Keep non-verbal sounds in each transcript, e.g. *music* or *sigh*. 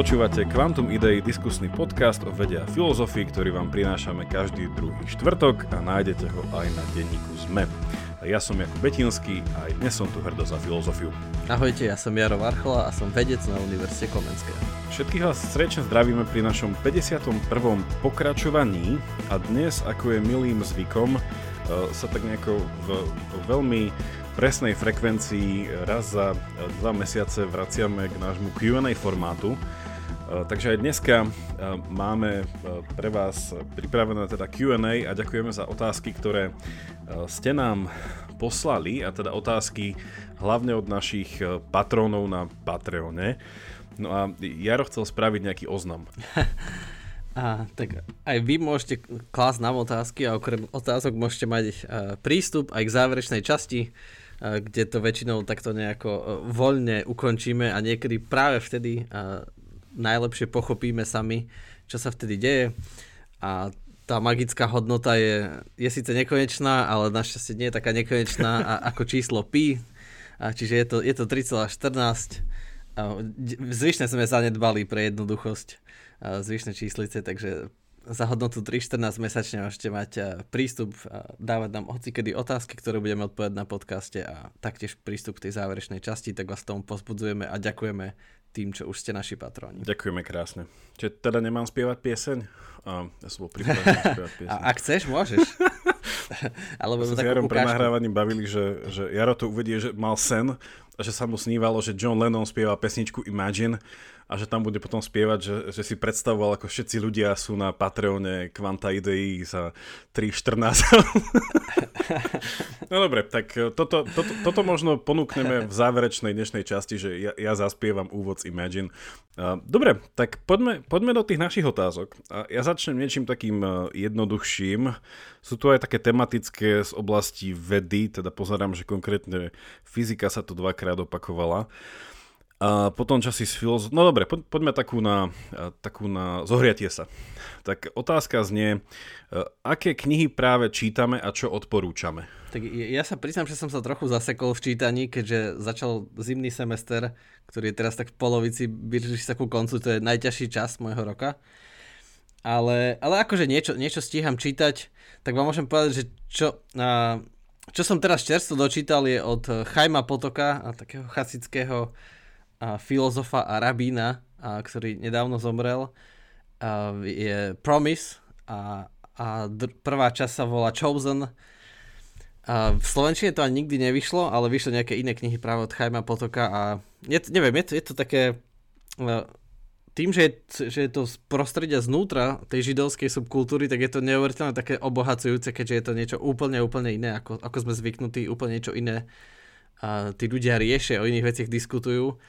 Počúvate Quantum Idei, diskusný podcast o vede a filozofii, ktorý vám prinášame každý druhý štvrtok a nájdete ho aj na denníku ZME. Ja som Jakub Betinský a aj dnes som tu hrdo za filozofiu. Ahojte, ja som Jaro Varchola a som vedec na Univerzite Komenského. Všetkých vás srdečne zdravíme pri našom 51. pokračovaní a dnes, ako je milým zvykom, e, sa tak nejako v, v veľmi presnej frekvencii raz za dva mesiace vraciame k nášmu Q&A formátu. Eh, takže aj dneska eh, máme eh, pre vás pripravené teda Q&A a ďakujeme za otázky, ktoré ste nám poslali a teda otázky hlavne od našich patrónov na Patreone. No a Jaro chcel spraviť nejaký oznam. *laughs* A, tak aj vy môžete klásť nám otázky a okrem otázok môžete mať prístup aj k záverečnej časti, kde to väčšinou takto nejako voľne ukončíme a niekedy práve vtedy najlepšie pochopíme sami, čo sa vtedy deje. A tá magická hodnota je, je síce nekonečná, ale našťastie nie je taká nekonečná a, *laughs* ako číslo pi. A čiže je to, je to 3,14. Zvyšne sme zanedbali pre jednoduchosť zvyšné číslice, takže za hodnotu 3,14 mesačne môžete mať prístup a dávať nám hocikedy otázky, ktoré budeme odpovedať na podcaste a taktiež prístup k tej záverečnej časti, tak vás tomu pozbudzujeme a ďakujeme tým, čo už ste naši patroni. Ďakujeme krásne. Čiže teda nemám spievať pieseň? A, ja som bol pripravený *laughs* spievať pieseň. A ak chceš, môžeš. *laughs* Alebo sa s Jarom pre nahrávaním bavili, že, že Jaro to uvedie, že mal sen a že sa mu snívalo, že John Lennon spieva pesničku Imagine a že tam bude potom spievať, že, že si predstavoval, ako všetci ľudia sú na Patreone Quanta Idei za 3.14. no dobre, tak e, toto, toto, toto možno ponúkneme v záverečnej dnešnej časti, že ja, ja zaspievam úvod z Imagine. Dobre, tak poďme, poďme do tých našich otázok. Ja začnem niečím takým e, jednoduchším. Sú tu aj také tematické z oblasti vedy, teda pozerám, že konkrétne fyzika sa tu dvakrát opakovala. A potom časy s filozof... No dobre, po, poďme takú na, takú na zohriatie sa. Tak otázka znie, aké knihy práve čítame a čo odporúčame? Tak ja sa priznám, že som sa trochu zasekol v čítaní, keďže začal zimný semester, ktorý je teraz tak v polovici, blíži sa ku koncu, to je najťažší čas môjho roka. Ale, ale akože niečo, niečo stíham čítať, tak vám môžem povedať, že čo, a, čo som teraz čerstvo dočítal je od Chajma Potoka, a takého chasického filozofa a rabína, ktorý nedávno zomrel, je Promise a, a prvá časť sa volá Chosen. V Slovenčine to ani nikdy nevyšlo, ale vyšlo nejaké iné knihy práve od Chajma Potoka a je neviem, je to, je to také tým, že je, že je to z prostredia znútra tej židovskej subkultúry, tak je to neuveriteľne také obohacujúce, keďže je to niečo úplne, úplne iné, ako, ako sme zvyknutí, úplne niečo iné. A tí ľudia riešia, o iných veciach diskutujú.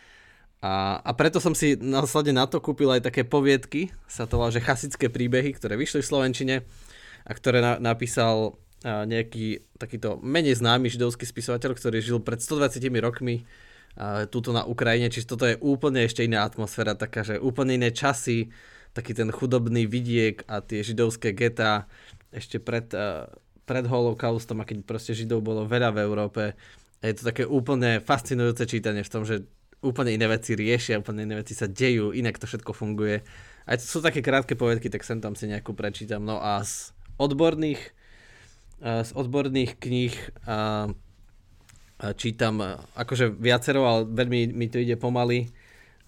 A, a preto som si následne na to kúpil aj také poviedky, sa to volá, že chasické príbehy, ktoré vyšli v Slovenčine a ktoré na, napísal nejaký takýto menej známy židovský spisovateľ, ktorý žil pred 120 rokmi a, tuto na Ukrajine, čiže toto je úplne ešte iná atmosféra, taká, že úplne iné časy, taký ten chudobný vidiek a tie židovské geta ešte pred, a, pred holokaustom a keď proste židov bolo veľa v Európe. Je to také úplne fascinujúce čítanie v tom, že úplne iné veci riešia, úplne iné veci sa dejú, inak to všetko funguje. Aj to sú také krátke povedky, tak sem tam si nejakú prečítam. No a z odborných, z odborných kníh a čítam akože viacero, ale veľmi mi to ide pomaly.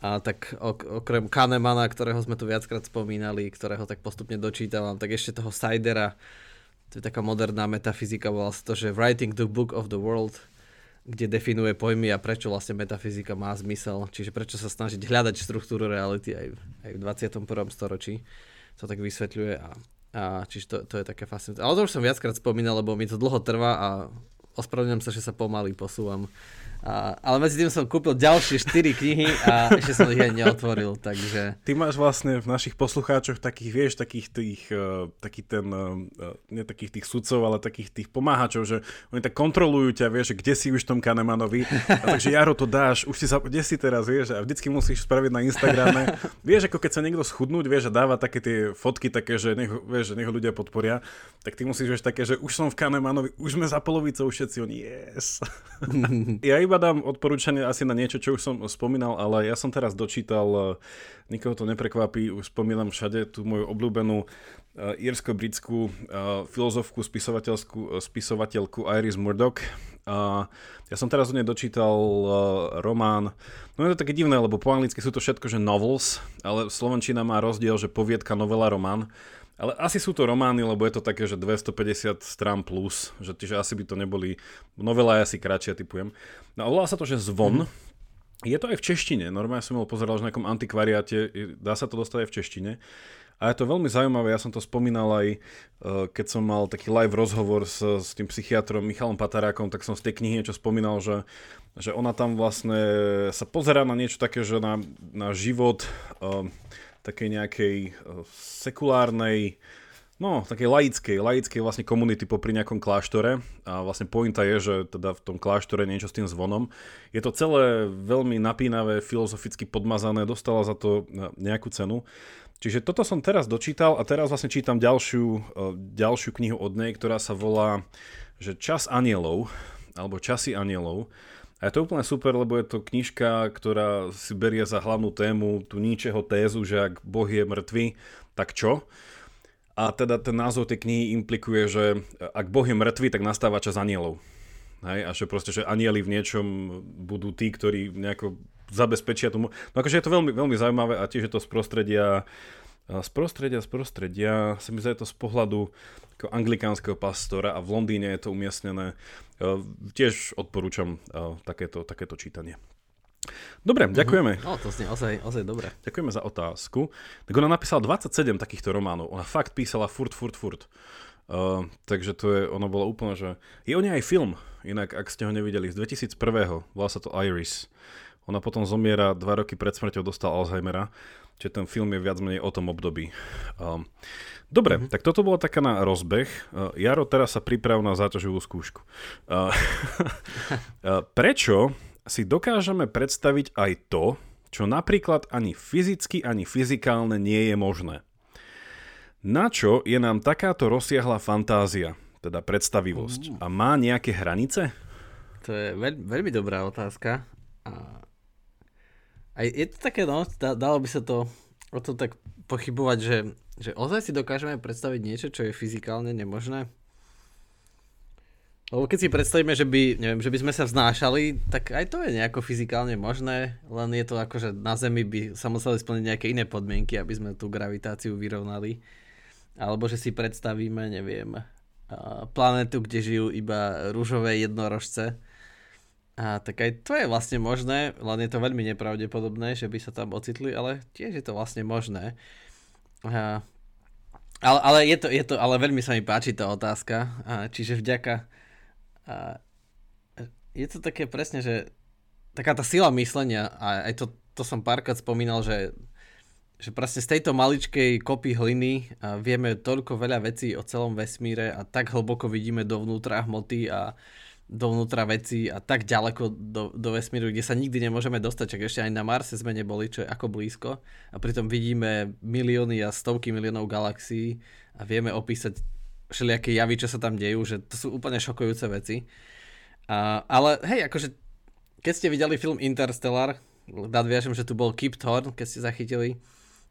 A tak ok- okrem Kahnemana, ktorého sme tu viackrát spomínali, ktorého tak postupne dočítavam, tak ešte toho Sidera, to je taká moderná metafyzika, volá sa to, že Writing the Book of the World, kde definuje pojmy a prečo vlastne metafyzika má zmysel, čiže prečo sa snažiť hľadať štruktúru reality aj, aj v 21. storočí. To tak vysvetľuje a, a čiže to, to je také fascinujúce. Ale to už som viackrát spomínal, lebo mi to dlho trvá a ospravedlňujem sa, že sa pomaly posúvam a, ale medzi tým som kúpil ďalšie 4 knihy a ešte som ich aj neotvoril, takže... Ty máš vlastne v našich poslucháčoch takých, vieš, takých tých, uh, taký ten, uh, nie takých tých sudcov, ale takých tých pomáhačov, že oni tak kontrolujú ťa, vieš, že kde si už tom Kanemanovi, a takže Jaro to dáš, už si sa, kde si teraz, vieš, a vždycky musíš spraviť na Instagrame. vieš, ako keď sa niekto schudnúť, vieš, a dáva také tie fotky také, že nech, vieš, že nech ľudia podporia, tak ty musíš, vieš, také, že už som v Kanemanovi, už sme za polovicou všetci, oni yes. *laughs* ja iba iba dám odporúčanie asi na niečo, čo už som spomínal, ale ja som teraz dočítal, uh, nikoho to neprekvapí, už spomínam všade tú moju obľúbenú uh, írsko-britskú uh, filozofku, spisovateľskú, spisovateľku Iris Murdoch. Uh, ja som teraz od nej dočítal román, no je to také divné, lebo po anglicky sú to všetko, že novels, ale Slovenčina má rozdiel, že poviedka, novela, román. Ale asi sú to romány, lebo je to také, že 250 strán plus, že, že asi by to neboli, novela je asi kratšia, typujem. No a volá sa to, že Zvon. Mm-hmm. Je to aj v češtine, normálne som ho pozeral že na nejakom antikvariáte, dá sa to dostať aj v češtine. A je to veľmi zaujímavé, ja som to spomínal aj, e, keď som mal taký live rozhovor s, s tým psychiatrom Michalom Patarákom, tak som z tej knihy niečo spomínal, že, že ona tam vlastne sa pozerá na niečo také, že na, na život uh, takej nejakej e, sekulárnej, no, takej laickej, laickej vlastne komunity popri nejakom kláštore a vlastne pointa je, že teda v tom kláštore niečo s tým zvonom. Je to celé veľmi napínavé, filozoficky podmazané, dostala za to e, nejakú cenu. Čiže toto som teraz dočítal a teraz vlastne čítam ďalšiu, e, ďalšiu knihu od nej, ktorá sa volá že Čas anielov, alebo Časy anielov. A je to úplne super, lebo je to knižka, ktorá si berie za hlavnú tému tú ničeho tézu, že ak Boh je mŕtvy, tak čo? A teda ten názov tej knihy implikuje, že ak Boh je mŕtvy, tak nastáva čas anielov. Hej? A že proste, že anieli v niečom budú tí, ktorí nejako zabezpečia tomu. No akože je to veľmi, veľmi zaujímavé a tiež je to z prostredia z prostredia, z prostredia, sa mi zdá to z pohľadu anglikánskeho pastora a v Londýne je to umiestnené. E, tiež odporúčam e, takéto, takéto čítanie. Dobre, mhm. ďakujeme. No, to znie ozaj, ozaj dobre. Ďakujeme za otázku. Tak ona napísala 27 takýchto románov. Ona fakt písala furt, furt, furt. Uh, takže to je, ono bolo úplne, že... Je o nej aj film, inak ak ste ho nevideli, z 2001. Volá sa to Iris. Ona potom zomiera, dva roky pred smrťou dostal Alzheimera. Čiže ten film je viac menej o tom období. Um, dobre, mm-hmm. tak toto bolo taká na rozbeh. Uh, Jaro, teraz sa priprav na záťažovú skúšku. Uh, *laughs* uh, prečo si dokážeme predstaviť aj to, čo napríklad ani fyzicky, ani fyzikálne nie je možné? Na čo je nám takáto rozsiahla fantázia, teda predstavivosť? A má nejaké hranice? To je veľ, veľmi dobrá otázka. A aj je to také, no, dalo by sa to o to tak pochybovať, že, že ozaj si dokážeme predstaviť niečo, čo je fyzikálne nemožné. Lebo keď si predstavíme, že by, neviem, že by sme sa vznášali, tak aj to je nejako fyzikálne možné, len je to ako, že na Zemi by sa museli splniť nejaké iné podmienky, aby sme tú gravitáciu vyrovnali. Alebo že si predstavíme, neviem, planetu, kde žijú iba rúžové jednorožce, a tak aj to je vlastne možné, len je to veľmi nepravdepodobné, že by sa tam ocitli, ale tiež je to vlastne možné. A, ale, ale, je to, je to, ale veľmi sa mi páči tá otázka, a, čiže vďaka... A, je to také presne, že taká tá sila myslenia, a aj to, to som párkrát spomínal, že, že presne z tejto maličkej kopy hliny a vieme toľko veľa vecí o celom vesmíre a tak hlboko vidíme dovnútra hmoty a, dovnútra veci a tak ďaleko do, do vesmíru, kde sa nikdy nemôžeme dostať, čak ešte aj na Marse sme neboli, čo je ako blízko a pritom vidíme milióny a stovky miliónov galaxií a vieme opísať všelijaké javy, čo sa tam dejú, že to sú úplne šokujúce veci. A, ale hej, akože keď ste videli film Interstellar, nadviažem, že tu bol Kip Thorne, keď ste zachytili,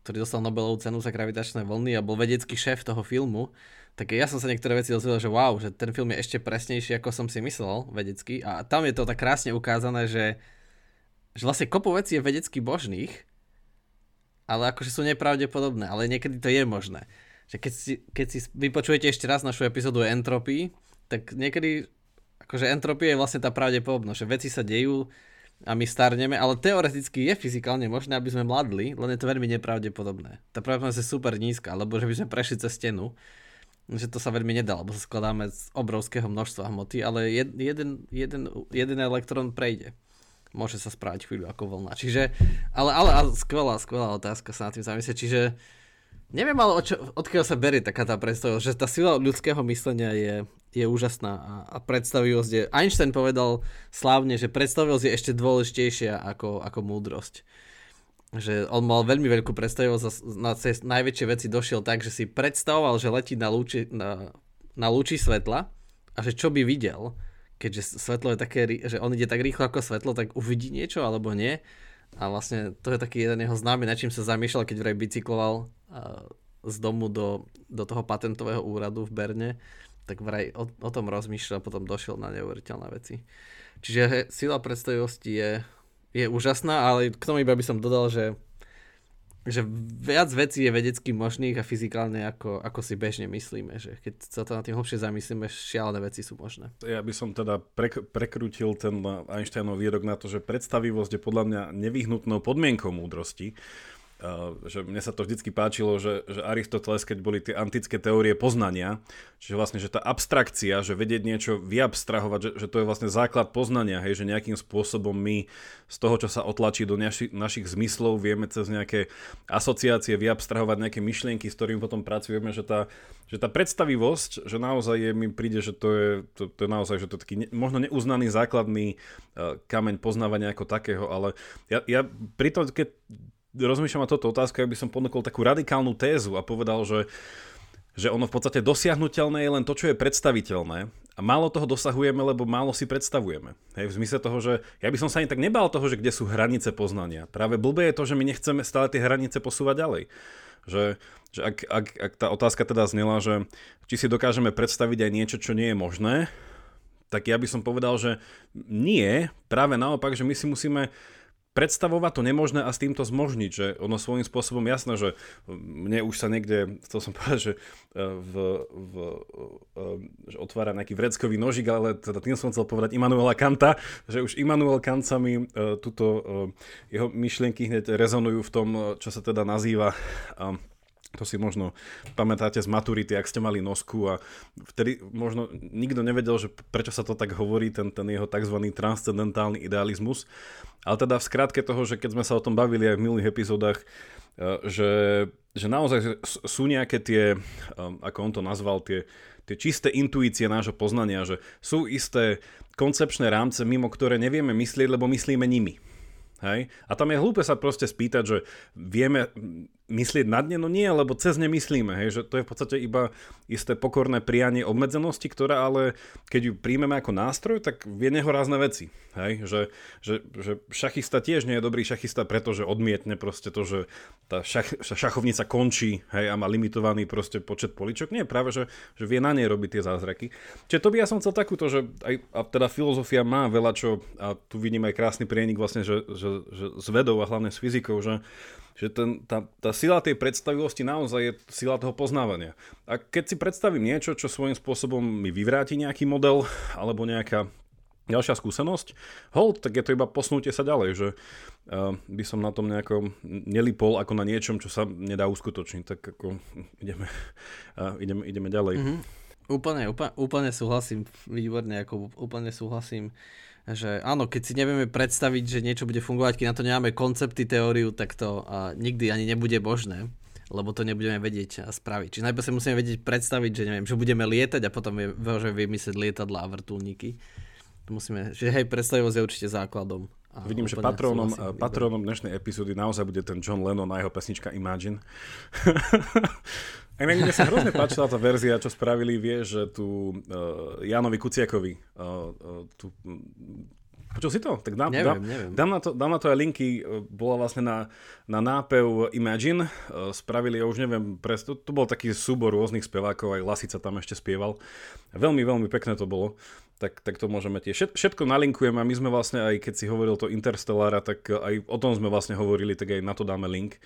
ktorý dostal Nobelovú cenu za gravitačné vlny a bol vedecký šéf toho filmu, tak ja som sa niektoré veci dozvedel, že wow, že ten film je ešte presnejší, ako som si myslel vedecky a tam je to tak krásne ukázané, že, že vlastne kopu vecí je vedecky božných, ale akože sú nepravdepodobné, ale niekedy to je možné. Že keď si, keď si vypočujete ešte raz našu epizódu o entropii, tak niekedy akože entropia je vlastne tá pravdepodobnosť, že veci sa dejú a my starneme, ale teoreticky je fyzikálne možné, aby sme mladli, len je to veľmi nepravdepodobné. Tá pravdepodobnosť je super nízka, alebo že by sme prešli cez stenu že to sa veľmi nedá, lebo sa skladáme z obrovského množstva hmoty, ale jed, jeden, jeden, jeden elektrón prejde. Môže sa správať chvíľu ako vlna. Čiže, ale, ale, ale skvelá, skvelá otázka sa na tým zamyslieť. Čiže neviem ale od odkiaľ sa berie taká tá predstava, že tá sila ľudského myslenia je, je úžasná a, a predstavivosť je... Einstein povedal slávne, že predstavivosť je ešte dôležitejšia ako, ako múdrosť že on mal veľmi veľkú predstavu, na cez najväčšie veci došiel tak, že si predstavoval, že letí na lúči, na, na lúči svetla a že čo by videl, keďže svetlo je také, že on ide tak rýchlo ako svetlo, tak uvidí niečo alebo nie. A vlastne to je taký jeden jeho známy, na čím sa zamýšľal, keď vraj bicykloval z domu do, do toho patentového úradu v Berne, tak vraj o, o tom rozmýšľal a potom došiel na neuveriteľné veci. Čiže sila predstavivosti je, je úžasná, ale k tomu iba by som dodal, že že viac vecí je vedecky možných a fyzikálne, ako, ako si bežne myslíme. Že keď sa to na tým hlbšie zamyslíme, šialené veci sú možné. Ja by som teda prek- prekrútil ten Einsteinov výrok na to, že predstavivosť je podľa mňa nevyhnutnou podmienkou múdrosti že mne sa to vždycky páčilo, že, že Aristoteles, keď boli tie antické teórie poznania, čiže vlastne, že tá abstrakcia, že vedieť niečo vyabstrahovať, že, že to je vlastne základ poznania, hej, že nejakým spôsobom my z toho, čo sa otlačí do naši, našich zmyslov, vieme cez nejaké asociácie vyabstrahovať nejaké myšlienky, s ktorými potom pracujeme, že tá, že tá predstavivosť, že naozaj je, mi príde, že to je, to, to je naozaj, že to je taký ne, možno neuznaný základný uh, kameň poznávania ako takého, ale ja, ja pri tom, keď rozmýšľam na toto otázku, aby som ponúkol takú radikálnu tézu a povedal, že, že ono v podstate dosiahnutelné je len to, čo je predstaviteľné a málo toho dosahujeme, lebo málo si predstavujeme. Hej, v zmysle toho, že ja by som sa ani tak nebal toho, že kde sú hranice poznania. Práve blbé je to, že my nechceme stále tie hranice posúvať ďalej. Že, že ak, ak, ak tá otázka teda znela, že či si dokážeme predstaviť aj niečo, čo nie je možné, tak ja by som povedal, že nie, práve naopak, že my si musíme predstavovať to nemožné a s týmto zmožniť, že ono svojím spôsobom jasné, že mne už sa niekde, chcel som povedať, že, e, v, v, e, že otvára nejaký vreckový nožik, ale teda tým som chcel povedať Immanuela Kanta, že už Immanuel Kant mi tuto uh, jeho myšlienky hneď rezonujú v tom, čo sa teda nazýva to si možno pamätáte z maturity, ak ste mali nosku a vtedy možno nikto nevedel, že prečo sa to tak hovorí, ten, ten jeho tzv. transcendentálny idealizmus. Ale teda v skratke toho, že keď sme sa o tom bavili aj v minulých epizódach, eh, že, že naozaj sú nejaké tie, eh, ako on to nazval, tie, tie čisté intuície nášho poznania, že sú isté koncepčné rámce, mimo ktoré nevieme myslieť, lebo myslíme nimi. Hej? A tam je hlúpe sa proste spýtať, že vieme myslieť na dne? No nie, lebo cez ne myslíme. Hej? Že to je v podstate iba isté pokorné prianie obmedzenosti, ktorá ale, keď ju príjmeme ako nástroj, tak vie nehorázne veci. Hej? Že, že, že šachista tiež nie je dobrý šachista, pretože odmietne proste to, že tá šach, šachovnica končí hej, a má limitovaný proste počet poličok. Nie, práve, že, že vie na nej robiť tie zázraky. Čiže to by ja som chcel takúto, že aj, a teda filozofia má veľa čo, a tu vidím aj krásny prienik vlastne, že, že že s vedou a hlavne s fyzikou, že, že ten, tá, tá sila tej predstavivosti naozaj je sila toho poznávania. A keď si predstavím niečo, čo svojím spôsobom mi vyvráti nejaký model alebo nejaká ďalšia skúsenosť, hold, tak je to iba posnutie sa ďalej, že uh, by som na tom nejako nelipol ako na niečom, čo sa nedá uskutočniť, tak ako ideme, uh, ideme, ideme ďalej. Mm-hmm. Úplne, úplne, úplne súhlasím, výborne, ako úplne súhlasím že áno, keď si nevieme predstaviť, že niečo bude fungovať, keď na to nemáme koncepty, teóriu, tak to uh, nikdy ani nebude možné, lebo to nebudeme vedieť a spraviť. Čiže najprv sa musíme vedieť predstaviť, že neviem, že budeme lietať a potom že vymyslieť lietadla a vrtulníky. Musíme, že hej, predstavivosť je určite základom. A Vidím, že patrónom, patrónom dnešnej epizódy naozaj bude ten John Lennon a jeho pesnička Imagine. A mne sa hrozne páčila tá verzia, čo spravili, vie, že tu uh, Janovi Kuciakovi uh, uh, tu, Počul si to? Tak dám, neviem, dám, neviem. Dám, na to, dám na to aj linky. Bola vlastne na, na nápev Imagine. Spravili, ja už neviem, pres, to, to bol taký súbor rôznych spevákov, aj Lasica tam ešte spieval. Veľmi, veľmi pekné to bolo. Tak, tak to môžeme tiež. Všetko nalinkujem a my sme vlastne aj, keď si hovoril to Interstellára, tak aj o tom sme vlastne hovorili, tak aj na to dáme link.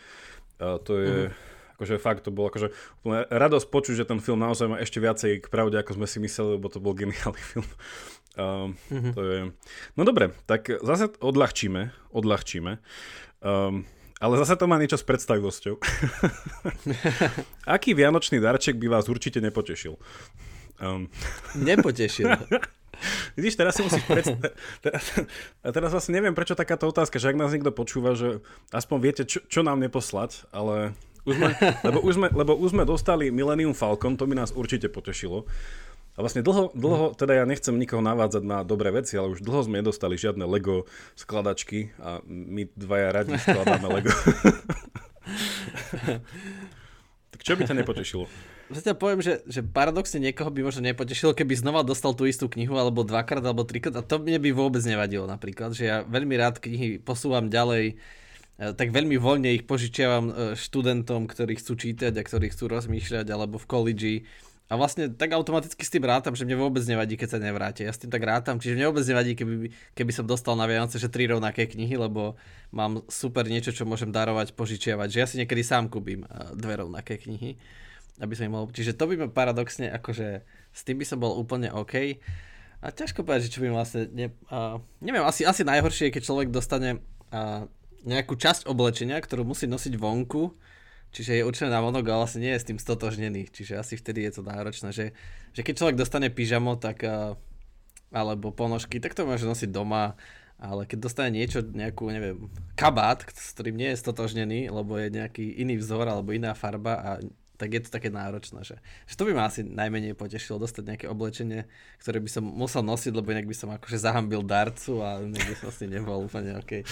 Uh, to je... Mm akože fakt to bolo akože úplne radosť počuť, že ten film naozaj má ešte viacej k pravde, ako sme si mysleli, lebo to bol geniálny *laughs* film. Um, mm-hmm. to je... No dobre, tak zase odľahčíme, odľahčíme. Um, ale zase to má niečo s predstavivosťou. *laughs* Aký vianočný darček by vás určite nepotešil? Um. Nepotešil. *laughs* Vidíš, teraz si musíš predstaviť. Teraz, teraz vlastne neviem, prečo takáto otázka, že ak nás niekto počúva, že aspoň viete, čo, čo nám neposlať, ale už sme, lebo, už sme, lebo už sme dostali Millennium Falcon, to by nás určite potešilo. A vlastne dlho, dlho, teda ja nechcem nikoho navádzať na dobré veci, ale už dlho sme nedostali žiadne Lego skladačky a my dvaja radi skladáme Lego. *laughs* čo by ťa nepotešilo? zatiaľ poviem, že, že paradoxne niekoho by možno nepotešilo, keby znova dostal tú istú knihu, alebo dvakrát, alebo trikrát, a to mne by vôbec nevadilo napríklad, že ja veľmi rád knihy posúvam ďalej, e, tak veľmi voľne ich požičiavam e, študentom, ktorí chcú čítať a ktorí chcú rozmýšľať, alebo v college a vlastne tak automaticky s tým rátam, že mne vôbec nevadí, keď sa nevráti. Ja s tým tak rátam, čiže mne vôbec nevadí, keby, keby som dostal na Vianoce, že tri rovnaké knihy, lebo mám super niečo, čo môžem darovať, požičiavať. Že ja si niekedy sám kúpim eh, dve rovnaké knihy, aby som mohol... Čiže to by ma paradoxne, akože s tým by som bol úplne OK. A ťažko povedať, že čo by vlastne... Ne, uh, neviem, asi, asi najhoršie je, keď človek dostane uh, nejakú časť oblečenia, ktorú musí nosiť vonku, Čiže je určené na vonok a vlastne nie je s tým stotožnený. Čiže asi vtedy je to náročné, že, že keď človek dostane pyžamo, tak alebo ponožky, tak to môže nosiť doma, ale keď dostane niečo, nejakú, neviem, kabát, s ktorým nie je stotožnený, lebo je nejaký iný vzor alebo iná farba a tak je to také náročné, že, že to by ma asi najmenej potešilo dostať nejaké oblečenie, ktoré by som musel nosiť, lebo inak by som akože zahambil darcu a inak by som vlastne nebol úplne OK.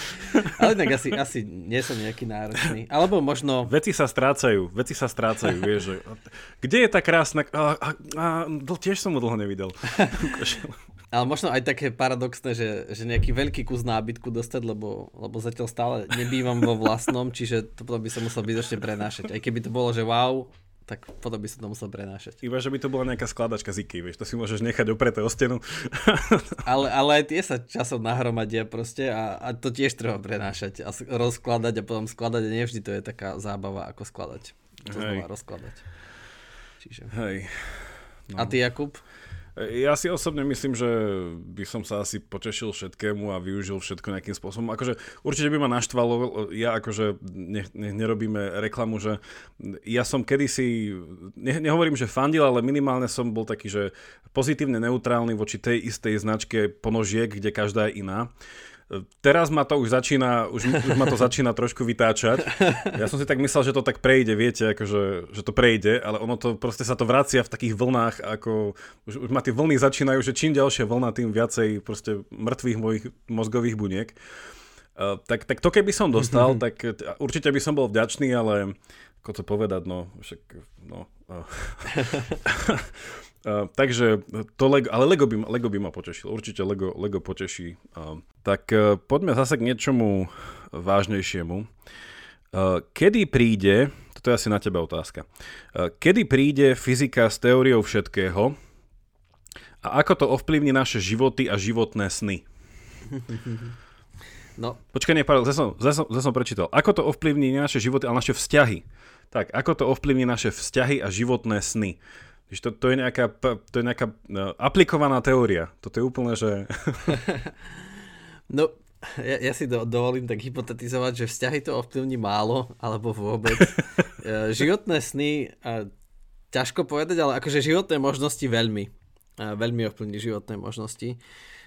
Ale inak asi, asi nie som nejaký náročný. Alebo možno... Veci sa strácajú, veci sa strácajú, vieš, že... Kde je tá krásna... A, a, a, tiež som mu dlho nevidel. *laughs* Ale možno aj také paradoxné, že, že nejaký veľký kus nábytku dostať, lebo, lebo zatiaľ stále nebývam vo vlastnom, čiže to potom by som musel bytočne prenášať. Aj keby to bolo, že wow, tak potom by som to musel prenášať. Iba, že by to bola nejaká skladačka z IKEA, vieš, to si môžeš nechať opreté o stenu. *laughs* ale, ale aj tie sa časom nahromadia proste a, a to tiež treba prenášať a rozkladať a potom skladať a nevždy to je taká zábava, ako skladať. To znova rozkladať. Čiže. Hej. No. A ty, Jakub? Ja si osobne myslím, že by som sa asi potešil všetkému a využil všetko nejakým spôsobom. Akože určite by ma naštvalo, ja akože ne, ne, nerobíme reklamu, že ja som kedysi, ne, nehovorím, že fandil, ale minimálne som bol taký, že pozitívne neutrálny voči tej istej značke ponožiek, kde každá je iná. Teraz ma to už začína, už, už ma to začína trošku vytáčať. Ja som si tak myslel, že to tak prejde, viete, akože, že to prejde, ale ono to proste sa to vracia v takých vlnách, ako už, už ma tie vlny začínajú, že čím ďalšia vlna, tým viacej proste mŕtvych mojich mozgových buniek. Uh, tak, tak to keby som dostal, mm-hmm. tak určite by som bol vďačný, ale ako to povedať, no, však, no. Uh. Uh, takže to Lego, ale Lego by, Lego by ma potešil, určite Lego, Lego poteší. Uh, tak uh, poďme zase k niečomu vážnejšiemu. Uh, kedy príde, toto je asi na teba otázka, uh, kedy príde fyzika s teóriou všetkého a ako to ovplyvní naše životy a životné sny? *laughs* No. Počkaj, nie, pardon, zase som, zase, som, zase som prečítal. Ako to ovplyvní naše životy, ale naše vzťahy? Tak, ako to ovplyvní naše vzťahy a životné sny? To, to, je nejaká, to je nejaká no, aplikovaná teória. Toto je úplne, že... *laughs* no, ja, ja si do, dovolím tak hypotetizovať, že vzťahy to ovplyvní málo, alebo vôbec. *laughs* E, životné sny, ťažko povedať, ale akože životné možnosti veľmi. Veľmi ovplyvní životné možnosti.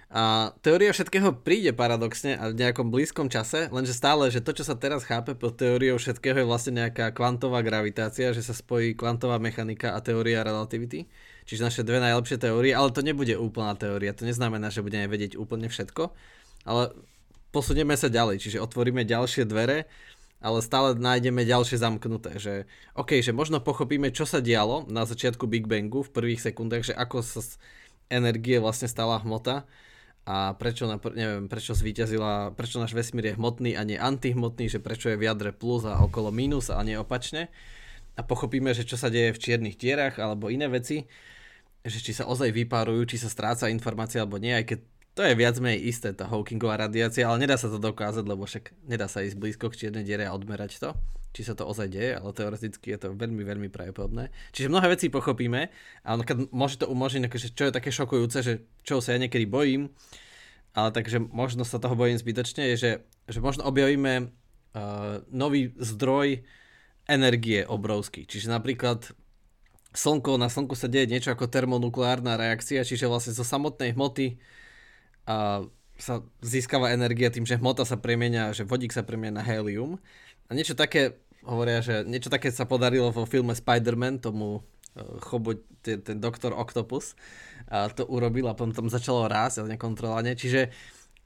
A teória všetkého príde paradoxne a v nejakom blízkom čase, lenže stále, že to, čo sa teraz chápe pod teóriou všetkého je vlastne nejaká kvantová gravitácia, že sa spojí kvantová mechanika a teória relativity. Čiže naše dve najlepšie teórie, ale to nebude úplná teória. To neznamená, že budeme vedieť úplne všetko, ale posunieme sa ďalej, čiže otvoríme ďalšie dvere, ale stále nájdeme ďalšie zamknuté, že OK, že možno pochopíme, čo sa dialo na začiatku Big Bangu v prvých sekundách, že ako sa energie vlastne stala hmota, a prečo, neviem, prečo zvíťazila, prečo náš vesmír je hmotný a nie antihmotný, že prečo je v jadre plus a okolo minus a nie opačne. A pochopíme, že čo sa deje v čiernych dierach alebo iné veci, že či sa ozaj vypárujú, či sa stráca informácia alebo nie, aj keď to je viac menej isté, tá Hawkingová radiácia, ale nedá sa to dokázať, lebo však nedá sa ísť blízko k čiernej diere a odmerať to, či sa to ozaj deje, ale teoreticky je to veľmi, veľmi pravdepodobné. Čiže mnohé veci pochopíme a môže to umožniť, akože, čo je také šokujúce, že čo sa ja niekedy bojím, ale takže možno sa toho bojím zbytočne, je, že, že možno objavíme uh, nový zdroj energie obrovský. Čiže napríklad slnko, na slnku sa deje niečo ako termonukleárna reakcia, čiže vlastne zo samotnej hmoty uh, sa získava energia tým, že hmota sa premienia, že vodík sa premienia na helium. A niečo také, hovoria, že niečo také sa podarilo vo filme Spider-Man, tomu uh, chobo, ten, ten doktor Octopus, a to urobil a potom tam začalo rásť, ale nekontrolované. Čiže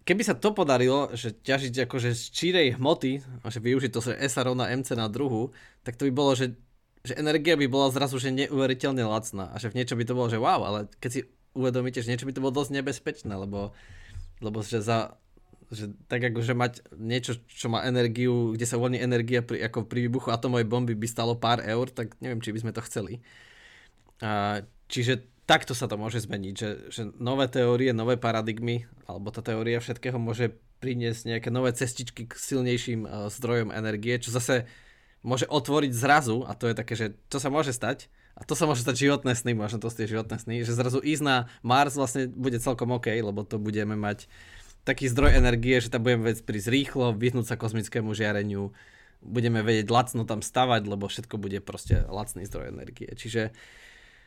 keby sa to podarilo, že ťažiť akože z čírej hmoty, že využiť to, že S rovná MC na druhu, tak to by bolo, že že energia by bola zrazu že neuveriteľne lacná a že v niečo by to bolo, že wow, ale keď si uvedomíte, že niečo by to bolo dosť nebezpečné, lebo, lebo že za že tak ako, že mať niečo, čo má energiu, kde sa uvoľní energia pri, ako pri výbuchu atomovej bomby by stalo pár eur, tak neviem, či by sme to chceli. A, čiže takto sa to môže zmeniť, že, že nové teórie, nové paradigmy, alebo tá teória všetkého môže priniesť nejaké nové cestičky k silnejším uh, zdrojom energie, čo zase môže otvoriť zrazu, a to je také, že to sa môže stať, a to sa môže stať životné sny, možno to ste životné sny, že zrazu ísť na Mars vlastne bude celkom OK, lebo to budeme mať taký zdroj energie, že tam budeme vedieť prísť rýchlo, vyhnúť sa kozmickému žiareniu, budeme vedieť lacno tam stavať, lebo všetko bude proste lacný zdroj energie. Čiže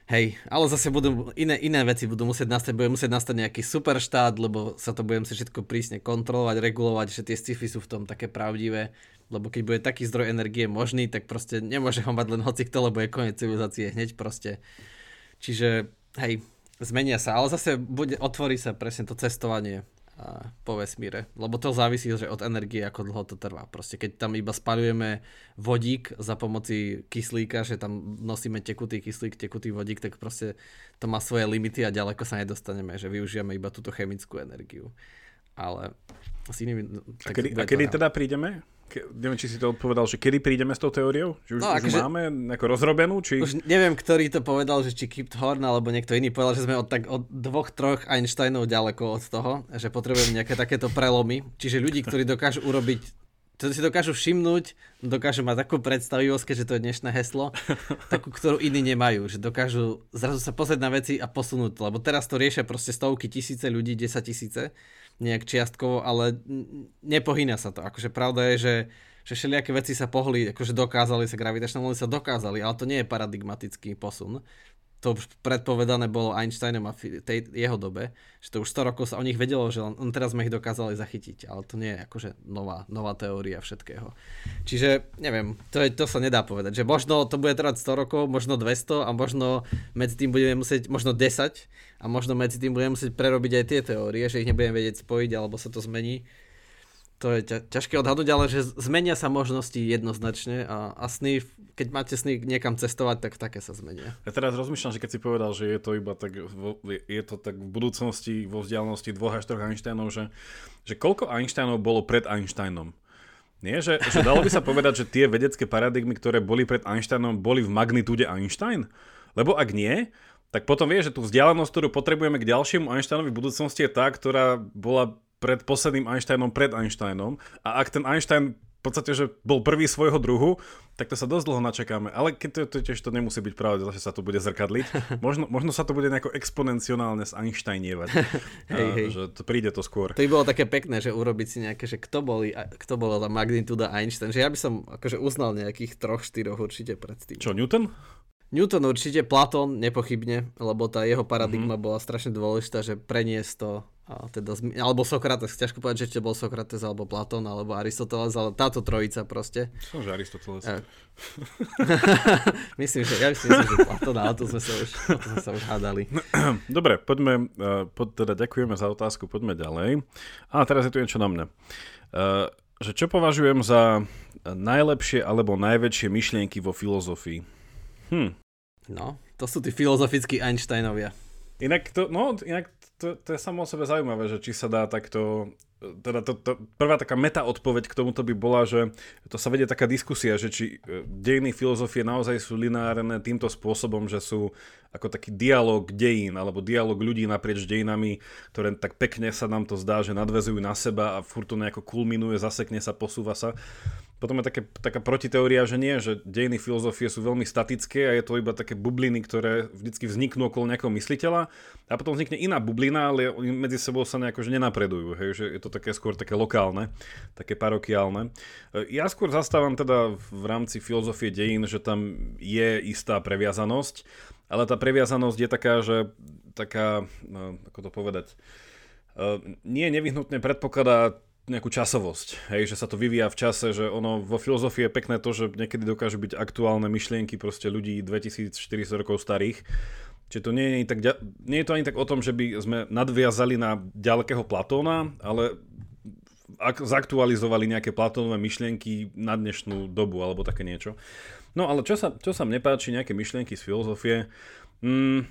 hej, ale zase budú iné, iné veci budú musieť nastať, bude musieť nastať nejaký super štát, lebo sa to budem si všetko prísne kontrolovať, regulovať, že tie sci-fi sú v tom také pravdivé, lebo keď bude taký zdroj energie možný, tak proste nemôže ho mať len hoci kto, lebo je koniec civilizácie hneď proste. Čiže hej, zmenia sa, ale zase bude, otvorí sa presne to cestovanie po vesmíre. Lebo to závisí že od energie, ako dlho to trvá. Proste keď tam iba spalujeme vodík za pomoci kyslíka, že tam nosíme tekutý kyslík, tekutý vodík, tak proste to má svoje limity a ďaleko sa nedostaneme, že využijeme iba túto chemickú energiu. Ale s inými... A kedy, a kedy teda prídeme? Ke, neviem, či si to odpovedal, že kedy prídeme s tou teóriou? Že už, no, už akože, máme ako rozrobenú? Či... Už neviem, ktorý to povedal, že či Kip Thorne alebo niekto iný povedal, že sme od, tak, od dvoch, troch Einsteinov ďaleko od toho, že potrebujeme nejaké takéto prelomy. Čiže ľudí, ktorí dokážu urobiť to si dokážu všimnúť, dokážu mať takú predstavivosť, keďže to je dnešné heslo, takú, ktorú iní nemajú, že dokážu zrazu sa pozrieť na veci a posunúť, lebo teraz to riešia proste stovky, tisíce ľudí, 10 tisíce nejak čiastkovo, ale nepohýna sa to. Akože pravda je, že, že všelijaké veci sa pohli, akože dokázali sa gravitačné vlny sa dokázali, ale to nie je paradigmatický posun to už predpovedané bolo Einsteinom a v tej jeho dobe, že to už 100 rokov sa o nich vedelo, že on, teraz sme ich dokázali zachytiť, ale to nie je akože nová, nová teória všetkého. Čiže neviem, to, je, to sa nedá povedať, že možno to bude trvať 100 rokov, možno 200 a možno medzi tým budeme musieť, možno 10 a možno medzi tým budeme musieť prerobiť aj tie teórie, že ich nebudeme vedieť spojiť alebo sa to zmení to je ťa, ťažké odhadnúť, ale že zmenia sa možnosti jednoznačne a, a sny, keď máte sny niekam cestovať, tak také sa zmenia. Ja teraz rozmýšľam, že keď si povedal, že je to iba tak, je to tak v budúcnosti, vo vzdialenosti dvoch až troch Einsteinov, že, že koľko Einsteinov bolo pred Einsteinom? Nie, že, že dalo by sa povedať, že tie vedecké paradigmy, ktoré boli pred Einsteinom, boli v magnitúde Einstein? Lebo ak nie, tak potom vie, že tú vzdialenosť, ktorú potrebujeme k ďalšiemu Einsteinovi v budúcnosti je tá, ktorá bola pred posledným Einsteinom, pred Einsteinom. A ak ten Einstein v podstate, že bol prvý svojho druhu, tak to sa dosť dlho načakáme. Ale keď to, to tiež to nemusí byť pravda, že sa to bude zrkadliť. *laughs* Možno, možno sa to bude nejako exponenciálne z Einsteinievať. *laughs* hej, hej. Že to príde to skôr. To by bolo také pekné, že urobiť si nejaké, že kto, boli, kto bola tá magnitúda Einstein. Že ja by som akože uznal nejakých troch, štyroch určite predtým. Čo, Newton? Newton určite, Platón nepochybne, lebo tá jeho paradigma mm-hmm. bola strašne dôležitá, že preniesť to a teda, alebo Sokrates, ťažko povedať, že to bol Sokrates, alebo Platón, alebo Aristoteles, ale táto trojica proste. Som, že Aristoteles. Ja. *laughs* myslím, že ja myslím, že Platón, ale to sme sa už, to sme sa už hádali. *clears throat* Dobre, poďme, pod, teda ďakujeme za otázku, poďme ďalej. A teraz je tu niečo na mňa. Uh, že čo považujem za najlepšie alebo najväčšie myšlienky vo filozofii? Hm. No, to sú tí filozofickí Einsteinovia. Inak to, no, inak to, to je samo o sebe zaujímavé, že či sa dá takto teda to, to, prvá taká meta odpoveď k tomuto by bola, že to sa vedie taká diskusia, že či e, dejiny filozofie naozaj sú lineárne týmto spôsobom, že sú ako taký dialog dejín alebo dialog ľudí naprieč dejinami, ktoré tak pekne sa nám to zdá, že nadvezujú na seba a furt to nejako kulminuje, zasekne sa, posúva sa. Potom je také, taká protiteória, že nie, že dejiny filozofie sú veľmi statické a je to iba také bubliny, ktoré vždycky vzniknú okolo nejakého mysliteľa a potom vznikne iná bublina, ale medzi sebou sa nejako že nenapredujú. Hej, že je to také skôr také lokálne, také parokiálne. Ja skôr zastávam teda v rámci filozofie dejín, že tam je istá previazanosť, ale tá previazanosť je taká, že taká, no, ako to povedať, nie nevyhnutne predpokladá nejakú časovosť, hej, že sa to vyvíja v čase, že ono vo filozofii je pekné to, že niekedy dokážu byť aktuálne myšlienky proste ľudí 2400 rokov starých, Čiže to nie je, tak, nie je to ani tak o tom, že by sme nadviazali na ďalekého Platóna, ale ak zaktualizovali nejaké Platónové myšlienky na dnešnú dobu alebo také niečo. No ale čo sa, čo sa mne páči, nejaké myšlienky z filozofie, mm,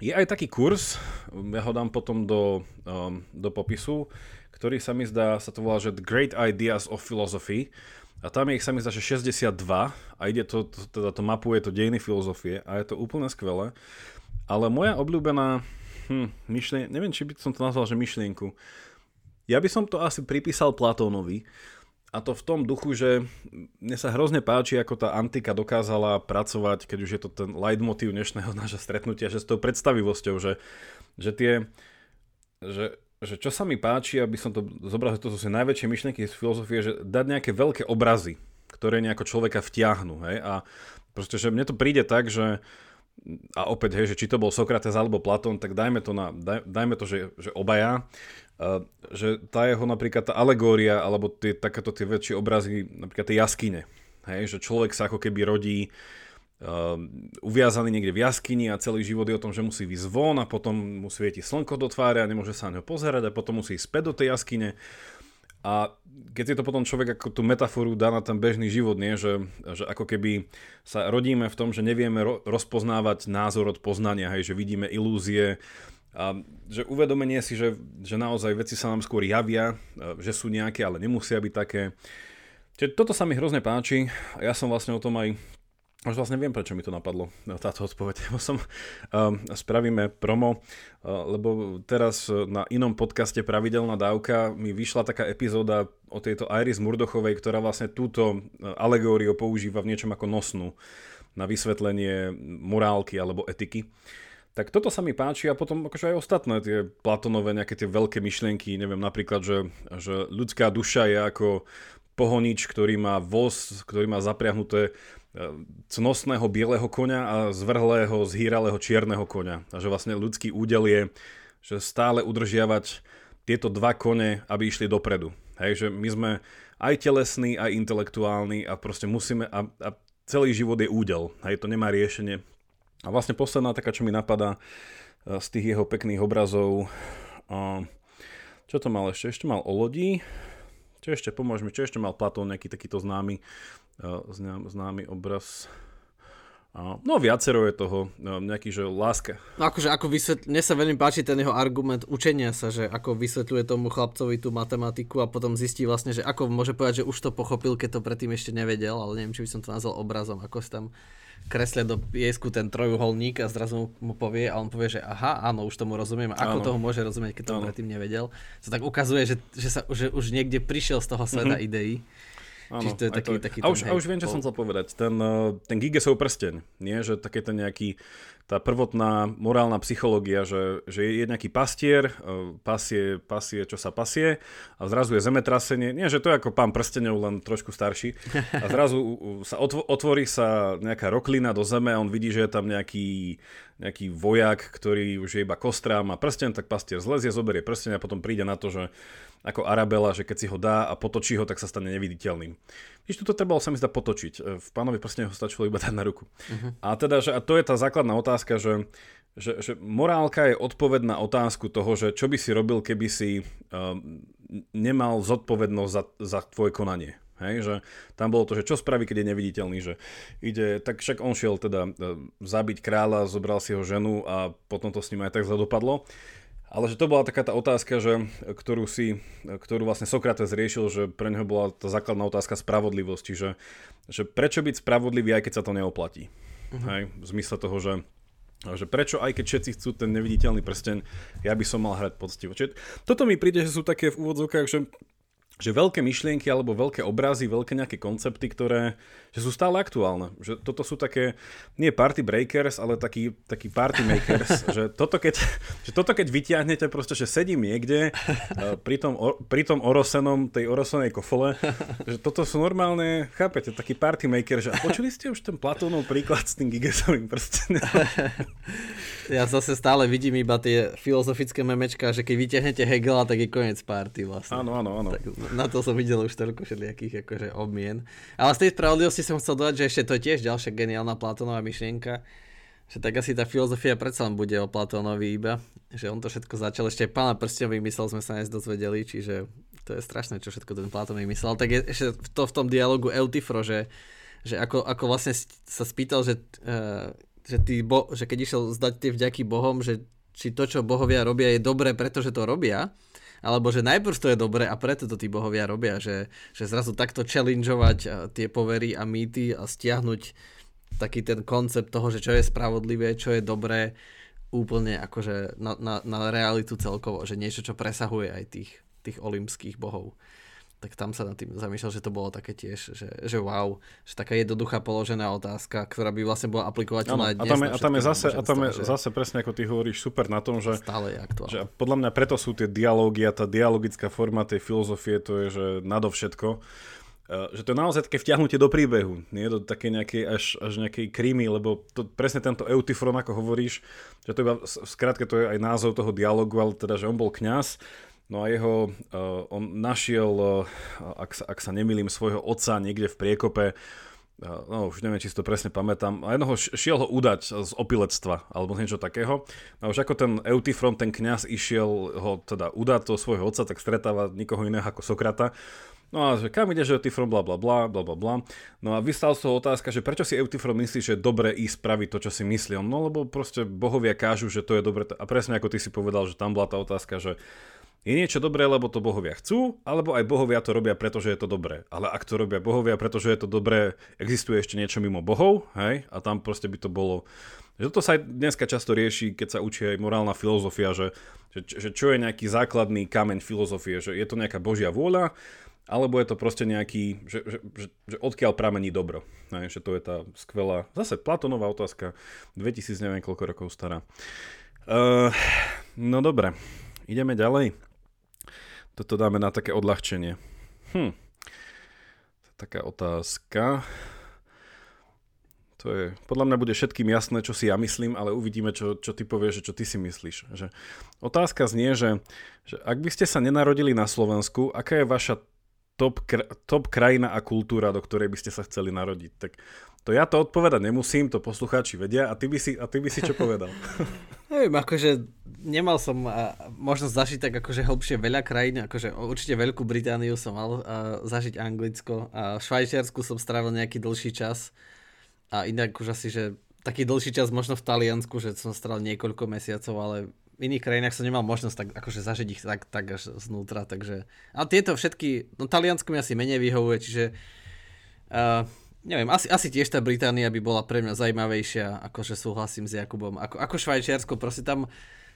je aj taký kurz, ja ho dám potom do, um, do popisu, ktorý sa mi zdá, sa to volá, že The Great Ideas of Philosophy. A tam je ich sa mi zdá, že 62 a ide to, to, teda to mapuje to dejiny filozofie a je to úplne skvelé. Ale moja obľúbená hm, myšlien- neviem, či by som to nazval, že myšlienku. Ja by som to asi pripísal Platónovi, a to v tom duchu, že mne sa hrozne páči, ako tá antika dokázala pracovať, keď už je to ten leitmotiv dnešného nášho stretnutia, že s tou predstavivosťou, že, že tie, že, že čo sa mi páči, aby som to zobral, že to sú najväčšie myšlienky z filozofie, že dať nejaké veľké obrazy, ktoré nejako človeka vtiahnu. Hej? A proste, že mne to príde tak, že a opäť, hej, že či to bol Sokrates alebo Platón, tak dajme to, na, daj, dajme to že, že obaja, že tá jeho napríklad tá alegória, alebo tie, takéto tie väčšie obrazy, napríklad tie jaskyne, hej, že človek sa ako keby rodí uh, uviazaný niekde v jaskyni a celý život je o tom, že musí výsť von a potom mu svieti slnko do tváre a nemôže sa na ňo pozerať a potom musí ísť späť do tej jaskyne. A keď si to potom človek ako tú metaforu dá na ten bežný život, nie? Že, že ako keby sa rodíme v tom, že nevieme ro- rozpoznávať názor od poznania, hej? že vidíme ilúzie, a že uvedomenie si, že, že naozaj veci sa nám skôr javia, že sú nejaké, ale nemusia byť také. Čiže toto sa mi hrozne páči. Ja som vlastne o tom aj už vlastne viem, prečo mi to napadlo, táto odpoveď. *laughs* Som, um, spravíme promo, uh, lebo teraz na inom podcaste Pravidelná dávka mi vyšla taká epizóda o tejto Iris Murdochovej, ktorá vlastne túto alegóriu používa v niečom ako nosnú na vysvetlenie morálky alebo etiky. Tak toto sa mi páči a potom akože aj ostatné tie Platonové nejaké tie veľké myšlienky, neviem napríklad, že, že ľudská duša je ako pohonič, ktorý má voz, ktorý má zapriahnuté cnostného bieleho koňa a zvrhlého, zhýralého čierneho koňa. A že vlastne ľudský údel je, že stále udržiavať tieto dva kone, aby išli dopredu. Hej, že my sme aj telesní, aj intelektuálni a proste musíme, a, a celý život je údel. Hej, to nemá riešenie. A vlastne posledná taká, čo mi napadá e, z tých jeho pekných obrazov, čo to mal ešte? Ešte mal o lodi, čo ešte, pomôž mi, čo ešte mal Platón, nejaký takýto známy, známy obraz. No viacero je toho, nejaký, že láska. No akože ako vysvetl... Mne sa veľmi páči ten jeho argument učenia sa, že ako vysvetľuje tomu chlapcovi tú matematiku a potom zistí vlastne, že ako môže povedať, že už to pochopil, keď to predtým ešte nevedel, ale neviem, či by som to nazval obrazom, ako si tam kreslia do piesku ten trojuholník a zrazu mu povie a on povie, že aha, áno, už tomu rozumiem. Ako áno. toho môže rozumieť, keď to predtým nevedel? To tak ukazuje, že, že, sa, že už niekde prišiel z toho sveta mm-hmm. ideí. Áno, Čiže to je taký, to... taký a, už, a už viem, čo som chcel povedať. Ten, eh, ten Gigesov prsteň, nie? Že taký ten nejaký tá prvotná morálna psychológia, že, že je nejaký pastier, e, pasie, pasie, čo sa pasie a zrazu je zemetrasenie. Nie, že to je ako pán prstenov, len trošku starší. A zrazu sa otvorí sa nejaká roklina do zeme a on vidí, že je tam nejaký, nejaký vojak, ktorý už je iba kostrá, má prsten, tak pastier zlezie, zoberie prsten a potom príde na to, že ako Arabela, že keď si ho dá a potočí ho, tak sa stane neviditeľným. Víš, toto trebalo sa mi zdá potočiť. E, v pánovi proste ho stačilo iba dať na ruku. Uh-huh. A teda, že, a to je tá základná otázka, že, že, že morálka je odpoveď na otázku toho, že čo by si robil, keby si um, nemal zodpovednosť za, za tvoje konanie. Hej, že tam bolo to, že čo spraví, keď je neviditeľný, že ide, tak však on šiel teda uh, zabiť kráľa, zobral si ho ženu a potom to s ním aj tak zadopadlo. Ale že to bola taká tá otázka, že, ktorú, si, ktorú vlastne Sokrates riešil, že pre neho bola tá základná otázka spravodlivosti, že, že prečo byť spravodlivý, aj keď sa to neoplatí. Uh-huh. Hej, v zmysle toho, že, že prečo aj keď všetci chcú ten neviditeľný prsten, ja by som mal hrať poctivo. Čiže toto mi príde, že sú také v úvodzovkách, že že veľké myšlienky alebo veľké obrazy, veľké nejaké koncepty, ktoré že sú stále aktuálne. Že toto sú také, nie party breakers, ale taký, taký party makers. *laughs* že, toto keď, že toto keď vyťahnete, proste, že sedím niekde uh, pri, tom, pri tom orosenom, tej orosenej kofole, že toto sú normálne, chápete, taký party maker. Že, a počuli ste už ten Platónov príklad s tým Gigesovým prstenom? *laughs* ja zase stále vidím iba tie filozofické memečka, že keď vyťahnete Hegela, tak je koniec party vlastne. Áno, áno, áno. Tak, na to som videl už toľko všelijakých akože obmien. Ale z tej spravodlivosti som chcel dodať, že ešte to je tiež ďalšia geniálna Platónová myšlienka, že tak asi tá filozofia predsa len bude o Platónovi iba, že on to všetko začal, ešte pána prstňov vymyslel, sme sa dnes dozvedeli, čiže to je strašné, čo všetko ten Platón vymyslel. Tak je ešte to v tom dialogu Eutifro, že že ako, ako vlastne sa spýtal, že, uh, že, tí bo, že keď išiel zdať tie vďaky Bohom, že či to, čo bohovia robia, je dobré, pretože to robia, alebo že najprv to je dobré a preto to tí bohovia robia, že, že zrazu takto challengeovať uh, tie povery a mýty a stiahnuť taký ten koncept toho, že čo je spravodlivé, čo je dobré, úplne akože na, na, na realitu celkovo, že niečo, čo presahuje aj tých, tých olympských bohov tak tam sa nad tým zamýšľal, že to bolo také tiež, že, že wow, že taká jednoduchá položená otázka, ktorá by vlastne bola aplikovateľná aj dnes. A tam je, a tam je, zase, a tam je zase presne ako ty hovoríš super na tom, že, stále je aktuálne. že podľa mňa preto sú tie dialógy a tá dialogická forma tej filozofie, to je, že nadovšetko, e, že to je naozaj také vťahnutie do príbehu, nie do také nejakej až, až nejakej krímy, lebo to, presne tento Eutifron, ako hovoríš, že to iba, skrátke to je aj názov toho dialogu, ale teda, že on bol kňaz No a jeho, uh, on našiel, uh, ak, sa, ak sa nemýlim, svojho otca niekde v priekope, uh, no už neviem, či si to presne pamätám, a jednoho šiel ho udať z opilectva, alebo niečo takého. No už ako ten Eutifron, ten kňaz išiel ho teda udať toho svojho otca, tak stretáva nikoho iného ako Sokrata. No a že kam ide, že Eutifron, bla bla bla, bla bla bla. No a vystal z toho otázka, že prečo si Eutifron myslí, že je dobre ísť spraviť to, čo si myslí. No lebo proste bohovia kážu, že to je dobre. A presne ako ty si povedal, že tam bola tá otázka, že je niečo dobré, lebo to bohovia chcú, alebo aj bohovia to robia, pretože je to dobré. Ale ak to robia bohovia, pretože je to dobré, existuje ešte niečo mimo bohov, hej, a tam proste by to bolo... Že toto sa aj dneska často rieši, keď sa učí aj morálna filozofia, že, že, že čo je nejaký základný kameň filozofie, že je to nejaká božia vôľa, alebo je to proste nejaký, že, že, že, že odkiaľ pramení dobro. Hej, že to je tá skvelá, zase Platonová otázka, 2000 neviem koľko rokov stará. Uh, no dobre, ideme ďalej. Toto dáme na také odľahčenie. Hm. Taká otázka. To je, podľa mňa bude všetkým jasné, čo si ja myslím, ale uvidíme, čo, čo ty povieš, čo ty si myslíš. Že otázka znie, že, že ak by ste sa nenarodili na Slovensku, aká je vaša top, top krajina a kultúra, do ktorej by ste sa chceli narodiť? Tak to ja to odpovedať nemusím, to poslucháči vedia a ty by si, a ty by si čo povedal? *laughs* Neviem, akože nemal som možnosť zažiť tak akože hlbšie veľa krajín, akože určite Veľkú Britániu som mal a, zažiť Anglicko a v Švajčiarsku som strávil nejaký dlhší čas a inak už asi, že taký dlhší čas možno v Taliansku, že som strávil niekoľko mesiacov, ale v iných krajinách som nemal možnosť tak akože zažiť ich tak, tak až znútra, takže a tieto všetky, no Taliansku mi asi menej vyhovuje, čiže uh, neviem, asi, asi tiež tá Británia by bola pre mňa zaujímavejšia, akože súhlasím s Jakubom. Ako, ako Švajčiarsko, proste tam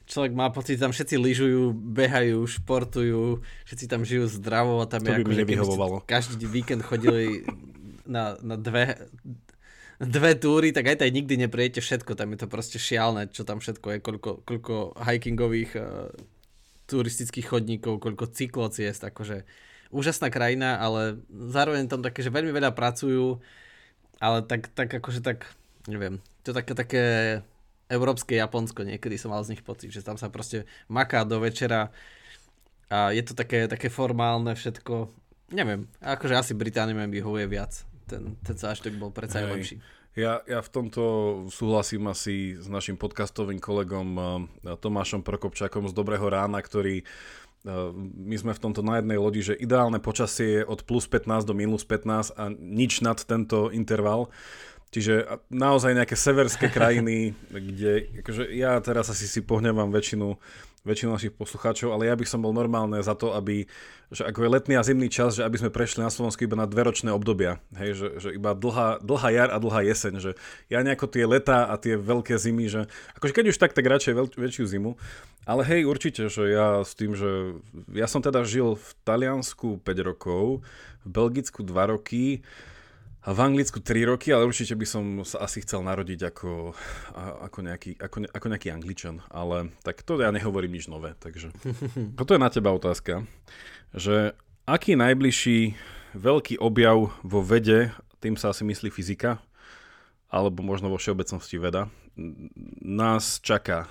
človek má pocit, tam všetci lyžujú, behajú, športujú, všetci tam žijú zdravo a tam to je ako, že každý víkend chodili na, na dve, dve túry, tak aj tak nikdy neprejete všetko, tam je to proste šialné, čo tam všetko je, koľko, koľko hikingových uh, turistických chodníkov, koľko cyklociest, akože úžasná krajina, ale zároveň tam také, že veľmi veľa pracujú, ale tak, tak akože tak, neviem, to také, také európske Japonsko, niekedy som mal z nich pocit, že tam sa proste maká do večera a je to také, také formálne všetko, neviem, akože asi Británia mi vyhovuje viac, ten, ten zážitok bol predsa aj lepší. Ja, ja v tomto súhlasím asi s našim podcastovým kolegom eh, Tomášom Prokopčakom z Dobrého rána, ktorý my sme v tomto na jednej lodi, že ideálne počasie je od plus 15 do minus 15 a nič nad tento interval. Čiže naozaj nejaké severské krajiny, *laughs* kde akože ja teraz asi si pohnevam väčšinu väčšinu našich poslucháčov, ale ja bych som bol normálne za to, aby, že ako je letný a zimný čas, že aby sme prešli na Slovensku iba na dve ročné obdobia. Hej, že, že iba dlhá, dlhá jar a dlhá jeseň. Že ja nejako tie leta a tie veľké zimy, že akože keď už tak, tak radšej veľ, väčšiu zimu. Ale hej, určite, že ja s tým, že ja som teda žil v Taliansku 5 rokov, v Belgicku 2 roky, v Anglicku 3 roky, ale určite by som sa asi chcel narodiť ako, ako, nejaký, ako, ako nejaký Angličan. Ale tak to ja nehovorím nič nové. Takže *laughs* toto je na teba otázka, že aký najbližší veľký objav vo vede, tým sa asi myslí fyzika, alebo možno vo všeobecnosti veda, nás čaká.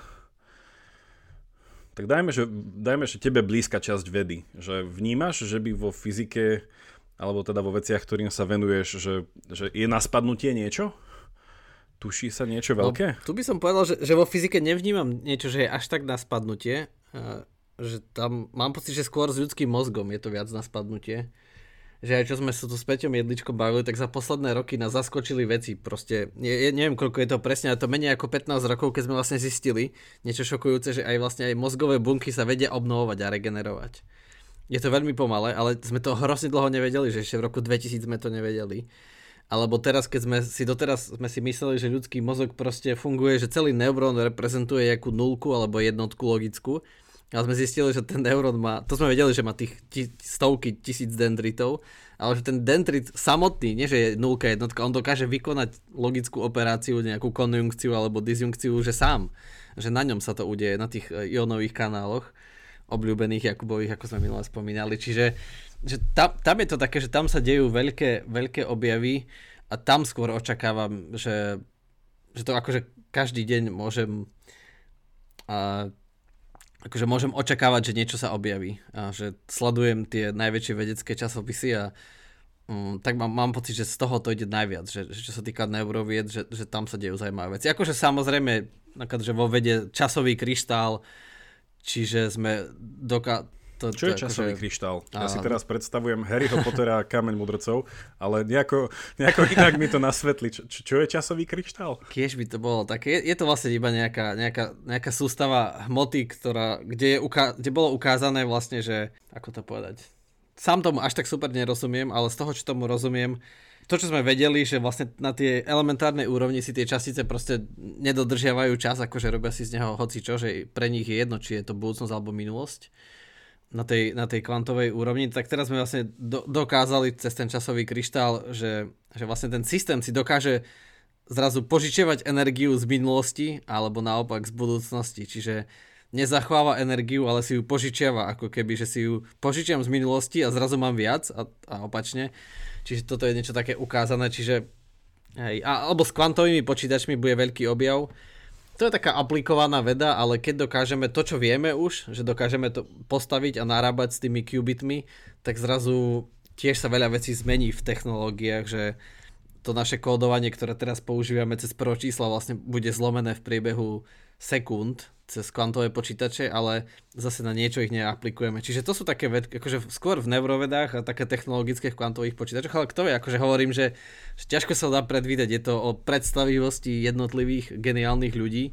Tak dajme, že, dajme, že tebe blízka časť vedy. Že vnímaš, že by vo fyzike alebo teda vo veciach, ktorým sa venuješ, že, že je na spadnutie niečo? Tuší sa niečo no, veľké? No, tu by som povedal, že, že vo fyzike nevnímam niečo, že je až tak na spadnutie. Že tam mám pocit, že skôr s ľudským mozgom je to viac na spadnutie. že aj čo sme sa tu s Peťom Jedličkom bavili, tak za posledné roky nás zaskočili veci. Proste, ne, neviem koľko je to presne, ale to menej ako 15 rokov, keď sme vlastne zistili niečo šokujúce, že aj vlastne aj mozgové bunky sa vedia obnovovať a regenerovať. Je to veľmi pomalé, ale sme to hrozne dlho nevedeli, že ešte v roku 2000 sme to nevedeli. Alebo teraz, keď sme si doteraz sme si mysleli, že ľudský mozog proste funguje, že celý neurón reprezentuje nejakú nulku alebo jednotku logickú, ale sme zistili, že ten neurón má, to sme vedeli, že má tých tis, stovky tisíc dendritov, ale že ten dendrit samotný, nie že je nulka jednotka, on dokáže vykonať logickú operáciu, nejakú konjunkciu alebo disjunkciu, že sám. Že na ňom sa to udeje, na tých e, ionových kanáloch obľúbených Jakubových, ako sme minule spomínali. Čiže že tam, tam je to také, že tam sa dejú veľké, veľké objavy a tam skôr očakávam, že, že to akože každý deň môžem a, akože môžem očakávať, že niečo sa objaví a že sledujem tie najväčšie vedecké časopisy a um, tak mám, mám pocit, že z toho to ide najviac, že, že čo sa týka neurovied, že, že tam sa dejú zaujímavé veci. Akože samozrejme, že vo vede časový kryštál, čiže sme doka- to, Čo je akože- časový že... kryštál? Ja si teraz predstavujem Harryho Pottera a Kameň mudrcov, ale nejako, nejako inak mi to nasvetli. Čo, čo je časový kryštál? Kiež by to bolo také. Je, je to vlastne iba nejaká, nejaká, nejaká sústava hmoty, ktorá, kde, je uká- kde bolo ukázané vlastne, že... Ako to povedať? Sám tomu až tak super nerozumiem, ale z toho, čo tomu rozumiem, to, čo sme vedeli, že vlastne na tie elementárnej úrovni si tie častice proste nedodržiavajú čas, akože robia si z neho hoci čo, že pre nich je jedno, či je to budúcnosť alebo minulosť na tej, na tej kvantovej úrovni, tak teraz sme vlastne do, dokázali cez ten časový kryštál, že, že vlastne ten systém si dokáže zrazu požičiavať energiu z minulosti alebo naopak z budúcnosti. Čiže nezachováva energiu, ale si ju požičiava, ako keby, že si ju požičiam z minulosti a zrazu mám viac a, a opačne. Čiže toto je niečo také ukázané, čiže hej, a, alebo s kvantovými počítačmi bude veľký objav, to je taká aplikovaná veda, ale keď dokážeme to, čo vieme už, že dokážeme to postaviť a narábať s tými qubitmi, tak zrazu tiež sa veľa vecí zmení v technológiách, že to naše kódovanie, ktoré teraz používame cez prvo čísla, vlastne bude zlomené v priebehu sekúnd cez kvantové počítače, ale zase na niečo ich neaplikujeme. Čiže to sú také vedy, akože skôr v neurovedách a také technologické kvantových počítačoch, ale kto vie, akože hovorím, že, že ťažko sa dá predvídať, je to o predstavivosti jednotlivých geniálnych ľudí,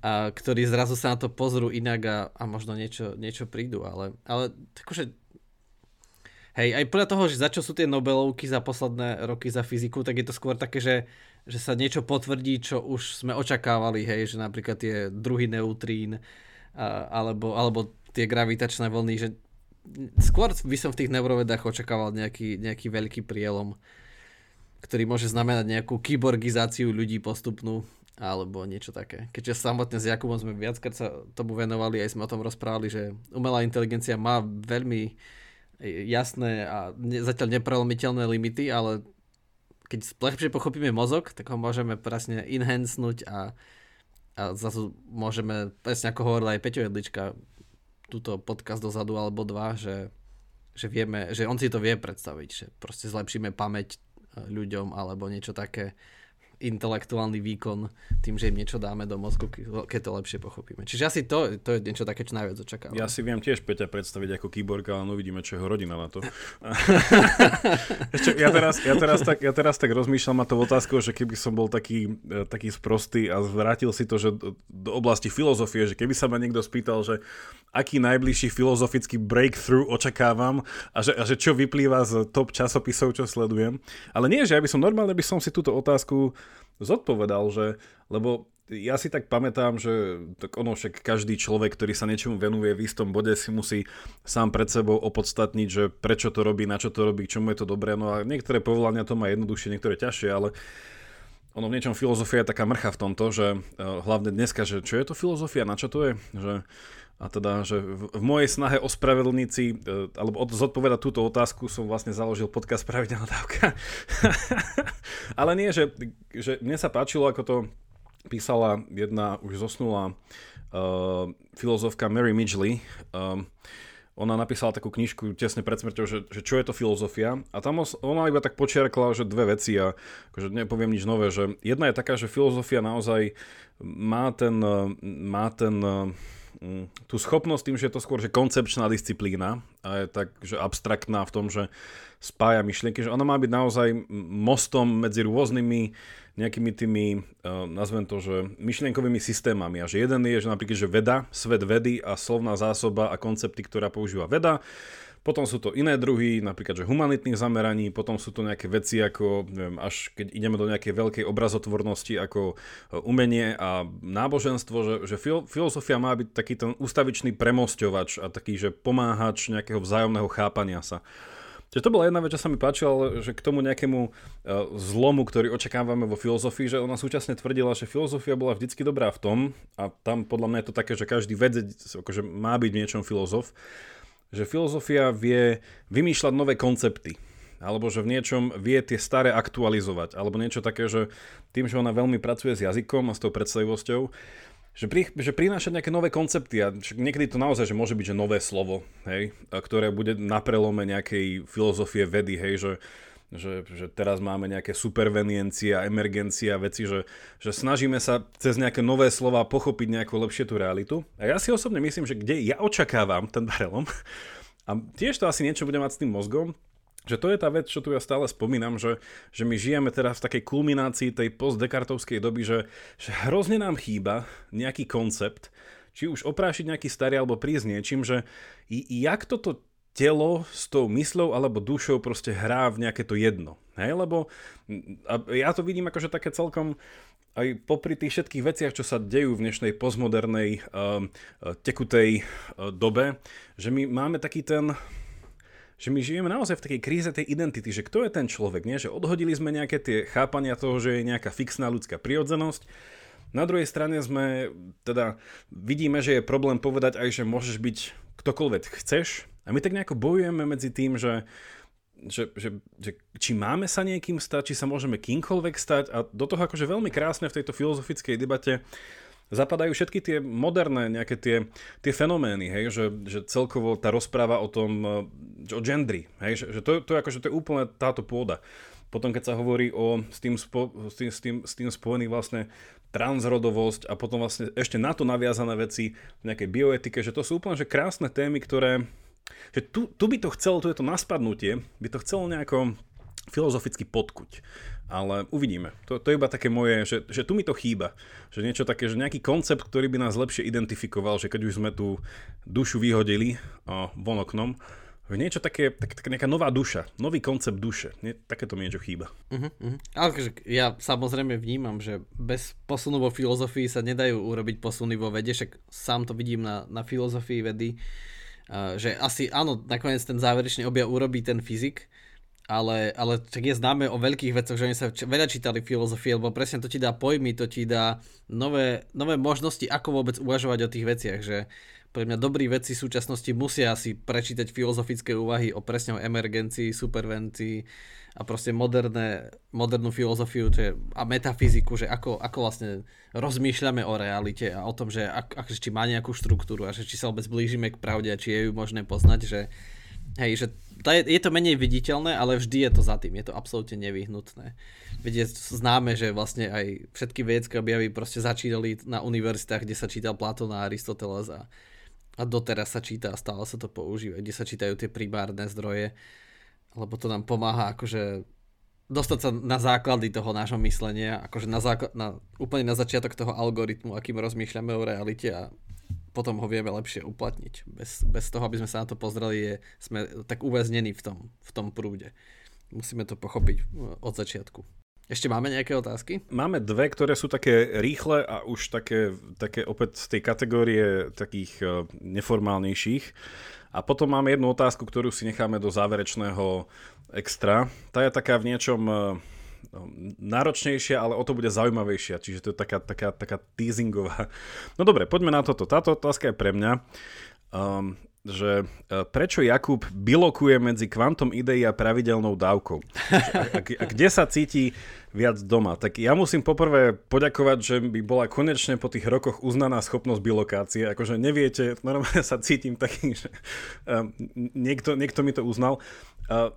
a, ktorí zrazu sa na to pozrú inak a, a možno niečo, niečo prídu, ale, ale akože Hej, aj podľa toho, že za čo sú tie Nobelovky za posledné roky za fyziku, tak je to skôr také, že že sa niečo potvrdí, čo už sme očakávali, hej, že napríklad tie druhy neutrín alebo, alebo tie gravitačné vlny, že skôr by som v tých neurovedách očakával nejaký, nejaký veľký prielom, ktorý môže znamenať nejakú kyborgizáciu ľudí postupnú alebo niečo také. Keďže samotne s Jakubom sme viackrát sa tomu venovali, aj sme o tom rozprávali, že umelá inteligencia má veľmi jasné a zatiaľ neprelomiteľné limity, ale keď lepšie pochopíme mozog, tak ho môžeme presne enhancenúť a, a zase môžeme, presne ako hovoril aj Peťo Jedlička, túto podcast dozadu alebo dva, že, že vieme, že on si to vie predstaviť, že proste zlepšíme pamäť e, ľuďom alebo niečo také intelektuálny výkon tým, že im niečo dáme do mozgu, keď to lepšie pochopíme. Čiže asi to, to je niečo také, čo najviac očakávam. Ja si viem tiež Peťa predstaviť ako kýborg, ale no uvidíme, čo jeho rodina na to. *laughs* Ešte, ja, teraz, ja, teraz tak, ja teraz tak rozmýšľam a to otázku, že keby som bol taký, e, taký sprostý a zvrátil si to, že do oblasti filozofie, že keby sa ma niekto spýtal, že aký najbližší filozofický breakthrough očakávam a že, a že čo vyplýva z top časopisov, čo sledujem. Ale nie, že ja by som normálne by som si túto otázku zodpovedal, že, lebo ja si tak pamätám, že tak ono však každý človek, ktorý sa niečomu venuje v istom bode si musí sám pred sebou opodstatniť, že prečo to robí, na čo to robí, čomu je to dobré. No a niektoré povolania to má jednoduchšie, niektoré ťažšie, ale ono v niečom filozofia je taká mrcha v tomto, že eh, hlavne dneska, že čo je to filozofia, na čo to je, že a teda, že v, v mojej snahe ospravedlniť si, e, alebo od, zodpovedať túto otázku som vlastne založil podcast Pravidelná dávka. *laughs* Ale nie, že, že mne sa páčilo, ako to písala jedna už zosnulá uh, filozofka Mary Midgley. Um, ona napísala takú knižku tesne pred smrťou, že, že čo je to filozofia. A tam ona iba tak počiarkla, že dve veci a akože nepoviem nič nové, že jedna je taká, že filozofia naozaj má ten, má ten tú schopnosť tým, že je to skôr že koncepčná disciplína a je tak, že abstraktná v tom, že spája myšlienky, že ona má byť naozaj mostom medzi rôznymi nejakými tými, uh, nazvem to, že myšlienkovými systémami. A že jeden je, že napríklad, že veda, svet vedy a slovná zásoba a koncepty, ktorá používa veda. Potom sú to iné druhy, napríklad, že humanitných zameraní, potom sú to nejaké veci ako, neviem, až keď ideme do nejakej veľkej obrazotvornosti ako e, umenie a náboženstvo, že, že filozofia má byť taký ten ústavičný premosťovač a taký, že pomáhač nejakého vzájomného chápania sa. Čiže to bola jedna vec, čo sa mi páčilo, že k tomu nejakému uh, zlomu, ktorý očakávame vo filozofii, že ona súčasne tvrdila, že filozofia bola vždycky dobrá v tom, a tam podľa mňa je to také, že každý vedec akože má byť v niečom filozof, že filozofia vie vymýšľať nové koncepty alebo že v niečom vie tie staré aktualizovať, alebo niečo také, že tým, že ona veľmi pracuje s jazykom a s tou predstavivosťou, že, pri, že prináša nejaké nové koncepty a niekedy to naozaj, že môže byť že nové slovo, hej, ktoré bude na prelome nejakej filozofie vedy, hej, že, že, že teraz máme nejaké superveniencia, emergencia, veci, že, že snažíme sa cez nejaké nové slova pochopiť nejakú lepšie tú realitu. A ja si osobne myslím, že kde ja očakávam ten prelom, a tiež to asi niečo bude mať s tým mozgom, že to je tá vec, čo tu ja stále spomínam, že, že my žijeme teraz v takej kulminácii tej postdekartovskej doby, že, že hrozne nám chýba nejaký koncept, či už oprášiť nejaký starý alebo prísť niečím, že jak toto telo s tou mysľou alebo dušou proste hrá v nejaké to jedno. Hej, lebo a ja to vidím akože také celkom aj popri tých všetkých veciach, čo sa dejú v dnešnej postmodernej uh, tekutej uh, dobe, že my máme taký ten, že my žijeme naozaj v takej kríze tej identity, že kto je ten človek, nie? že odhodili sme nejaké tie chápania toho, že je nejaká fixná ľudská prirodzenosť, na druhej strane sme, teda vidíme, že je problém povedať aj, že môžeš byť ktokoľvek chceš a my tak nejako bojujeme medzi tým, že že, že, že či máme sa niekým stať, či sa môžeme kýmkoľvek stať a do toho akože veľmi krásne v tejto filozofickej debate zapadajú všetky tie moderné nejaké tie, tie fenomény, hej, že, že celkovo tá rozpráva o tom, že o gendry, hej, že, že to, to, je akože, to je úplne táto pôda. Potom keď sa hovorí o s tým, spo, s tým, s tým, s tým spojený vlastne transrodovosť a potom vlastne ešte na to naviazané veci v nejakej bioetike, že to sú úplne že krásne témy, ktoré že tu, tu by to chcelo, tu je to naspadnutie, by to chcelo nejako filozoficky podkuť. Ale uvidíme. To, to je iba také moje, že, že tu mi to chýba. Že niečo také, že nejaký koncept, ktorý by nás lepšie identifikoval, že keď už sme tú dušu vyhodili o, von oknom, niečo také, tak, tak nejaká nová duša, nový koncept duše. Nie, takéto mi niečo chýba. Uh-huh, uh-huh. Ale ja samozrejme vnímam, že bez posunu vo filozofii sa nedajú urobiť posuny vo vede, však sám to vidím na, na filozofii vedy, že asi áno, nakoniec ten záverečný objav urobí ten fyzik, ale, ale tak je známe o veľkých vecoch, že oni sa veľa čítali filozofie, lebo presne to ti dá pojmy, to ti dá nové, nové možnosti, ako vôbec uvažovať o tých veciach, že pre mňa dobrí veci v súčasnosti musia si prečítať filozofické úvahy o presne emergencii, supervencii a proste moderné, modernú filozofiu že, a metafyziku, že ako, ako vlastne rozmýšľame o realite a o tom, že ak, ak, či má nejakú štruktúru a že či sa vôbec blížime k pravde a či je ju možné poznať, že hej, že to je, je to menej viditeľné, ale vždy je to za tým, je to absolútne nevyhnutné. Veď známe, že vlastne aj všetky vedecké objavy proste začítali na univerzitách, kde sa čítal Platón a Aristoteles a, a doteraz sa číta a stále sa to používa, kde sa čítajú tie primárne zdroje, lebo to nám pomáha akože dostať sa na základy toho nášho myslenia, akože na, základ, na úplne na začiatok toho algoritmu, akým rozmýšľame o realite a potom ho vieme lepšie uplatniť. Bez, bez toho, aby sme sa na to pozreli, je, sme tak uväznení v tom, v tom prúde. Musíme to pochopiť uh, od začiatku. Ešte máme nejaké otázky? Máme dve, ktoré sú také rýchle a už také, také opäť z tej kategórie takých uh, neformálnejších. A potom máme jednu otázku, ktorú si necháme do záverečného extra. Tá je taká v niečom uh, No, náročnejšia, ale o to bude zaujímavejšia. Čiže to je taká, taká, taká teasingová. No dobre, poďme na toto. Táto otázka je pre mňa. Um, že e, prečo Jakub bilokuje medzi kvantom ideí a pravidelnou dávkou? A, a, a kde sa cíti viac doma. Tak ja musím poprvé poďakovať, že by bola konečne po tých rokoch uznaná schopnosť bilokácie. Akože neviete, normálne sa cítim taký, že um, niekto, niekto mi to uznal.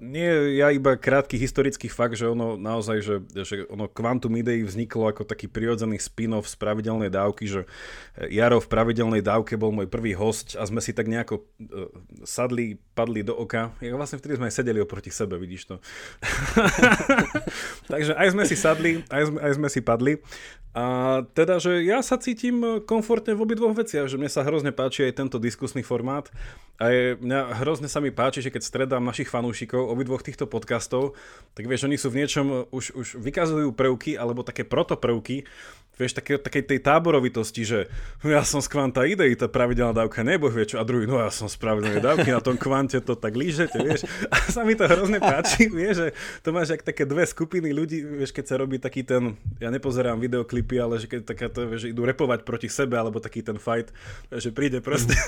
Nie ja iba krátky historický fakt, že ono naozaj, že, že ono Quantum Idei vzniklo ako taký prirodzený spin-off z pravidelnej dávky, že Jaro v pravidelnej dávke bol môj prvý host a sme si tak nejako uh, sadli, padli do oka. Ja vlastne vtedy sme aj sedeli oproti sebe, vidíš to. *laughs* Takže aj sme si sadli, aj sme, aj sme si padli. A teda, že ja sa cítim komfortne v obidvoch veciach, že mne sa hrozne páči aj tento diskusný formát. A je, mňa hrozne sa mi páči, že keď stredám našich fanúšikov obidvoch týchto podcastov, tak vieš, oni sú v niečom, už, už vykazujú prvky, alebo také protoprvky, vieš, také, takej tej táborovitosti, že no ja som z kvanta idei, tá pravidelná dávka nebo vie čo, a druhý, no ja som z pravidelnej dávky, na tom kvante to tak lížete, vieš. A sa mi to hrozne páči, *laughs* vieš, že to máš jak také dve skupiny ľudí, vieš, keď sa robí taký ten, ja nepozerám videoklipy, ale že keď taká to, vieš, že idú repovať proti sebe, alebo taký ten fight, že príde proste.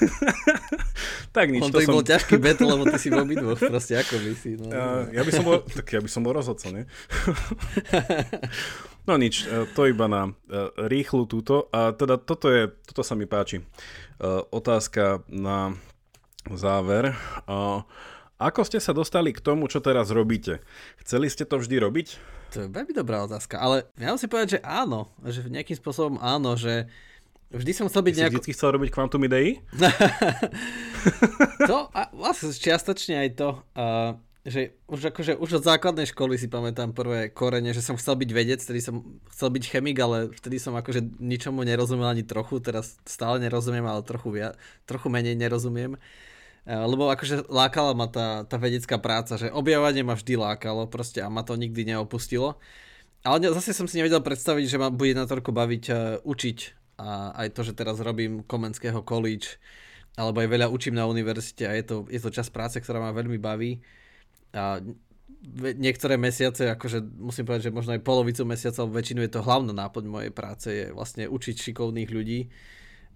*laughs* tak nič. On to, to som... bol ťažký battle, lebo ty si v obidvoch, proste ako by si. No. Ja, ja by som bol, tak ja by som bol rozhodca, nie? *laughs* No nič, e, to iba na e, rýchlu túto. A teda toto je, toto sa mi páči. E, otázka na záver. Ako ste sa dostali k tomu, čo teraz robíte? Chceli ste to vždy robiť? To je veľmi dobrá otázka, ale ja musím povedať, že áno, že nejakým spôsobom áno, že vždy som chcel byť nejako... vždy chcel robiť Quantum Idei? *laughs* *laughs* to, a vlastne čiastočne aj to. Uh, že už akože už od základnej školy si pamätám prvé korene, že som chcel byť vedec, vtedy som chcel byť chemik, ale vtedy som akože ničomu nerozumel ani trochu, teraz stále nerozumiem, ale trochu, via, trochu menej nerozumiem. Lebo akože lákala ma tá, tá vedecká práca, že objavovanie ma vždy lákalo proste a ma to nikdy neopustilo. Ale zase som si nevedel predstaviť, že ma bude na toľko baviť uh, učiť a aj to, že teraz robím Komenského college alebo aj veľa učím na univerzite a je to, je to čas práce, ktorá ma veľmi baví a niektoré mesiace, akože musím povedať, že možno aj polovicu mesiaca, väčšinu je to hlavná náplň mojej práce, je vlastne učiť šikovných ľudí.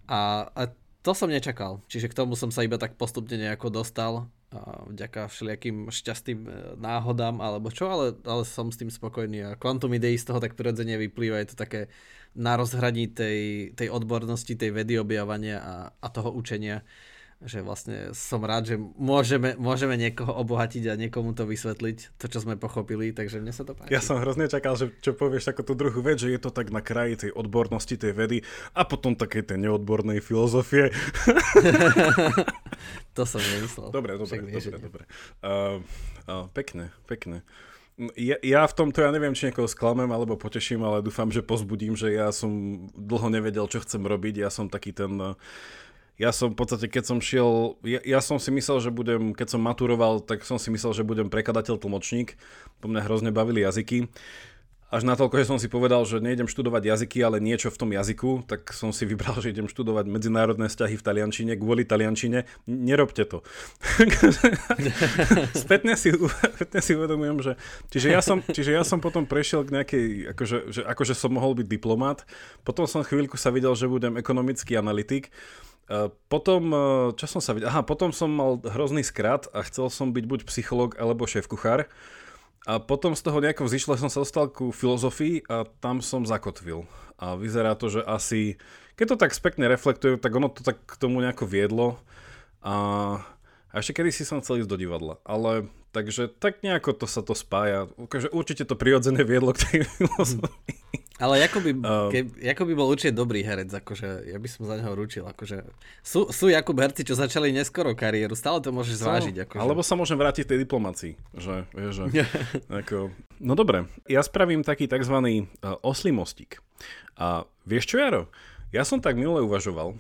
A, a to som nečakal. Čiže k tomu som sa iba tak postupne nejako dostal a vďaka všelijakým šťastným e, náhodám alebo čo, ale, ale som s tým spokojný a Quantum Idei z toho tak prirodzene vyplýva, je to také na rozhraní tej, tej odbornosti, tej vedy objavania a, a toho učenia že vlastne som rád, že môžeme, môžeme niekoho obohatiť a niekomu to vysvetliť, to čo sme pochopili, takže mne sa to páči. Ja som hrozne čakal, že čo povieš ako tú druhú vec, že je to tak na kraji tej odbornosti, tej vedy a potom také tej neodbornej filozofie. *laughs* to som nemyslel. Dobre, dobre, Však dobre, dobre. Uh, uh, pekne, pekne. Ja, ja v tomto, ja neviem, či niekoho sklamem alebo poteším, ale dúfam, že pozbudím, že ja som dlho nevedel, čo chcem robiť. Ja som taký ten uh, ja som v podstate, keď som šiel, ja, ja som si myslel, že budem, keď som maturoval, tak som si myslel, že budem prekladateľ tlmočník. Po mňa hrozne bavili jazyky. Až natoľko, že som si povedal, že nejdem študovať jazyky, ale niečo v tom jazyku, tak som si vybral, *laughs* že idem študovať medzinárodné vzťahy v taliančine kvôli taliančine. Nerobte to. *laughs* spätne, si, spätne si uvedomujem, že... Čiže ja som, čiže ja som potom prešiel k nejakej... Akože, že, akože som mohol byť diplomat. Potom som chvíľku sa videl, že budem ekonomický analytik. E, potom, e, čo som sa videl? Aha, potom som mal hrozný skrat a chcel som byť buď psychológ alebo šéf-kuchár. A potom z toho nejako vzýšle som sa dostal ku filozofii a tam som zakotvil. A vyzerá to, že asi, keď to tak spätne reflektuje, tak ono to tak k tomu nejako viedlo. A, a ešte kedy si som chcel ísť do divadla. Ale takže tak nejako to sa to spája. Takže určite to prirodzené viedlo k tej filozofii. Ale ako by, um, ke, ako by bol určite dobrý herec, akože ja by som za neho ručil. Akože. Sú, sú Jakub herci, čo začali neskoro kariéru, stále to môžeš zvážiť. Akože. Alebo sa môžem vrátiť tej diplomácii. Že, vieš, že, *laughs* ako, no dobre, ja spravím taký tzv. Uh, oslý mostík. A vieš čo, Jaro? Ja som tak minule uvažoval,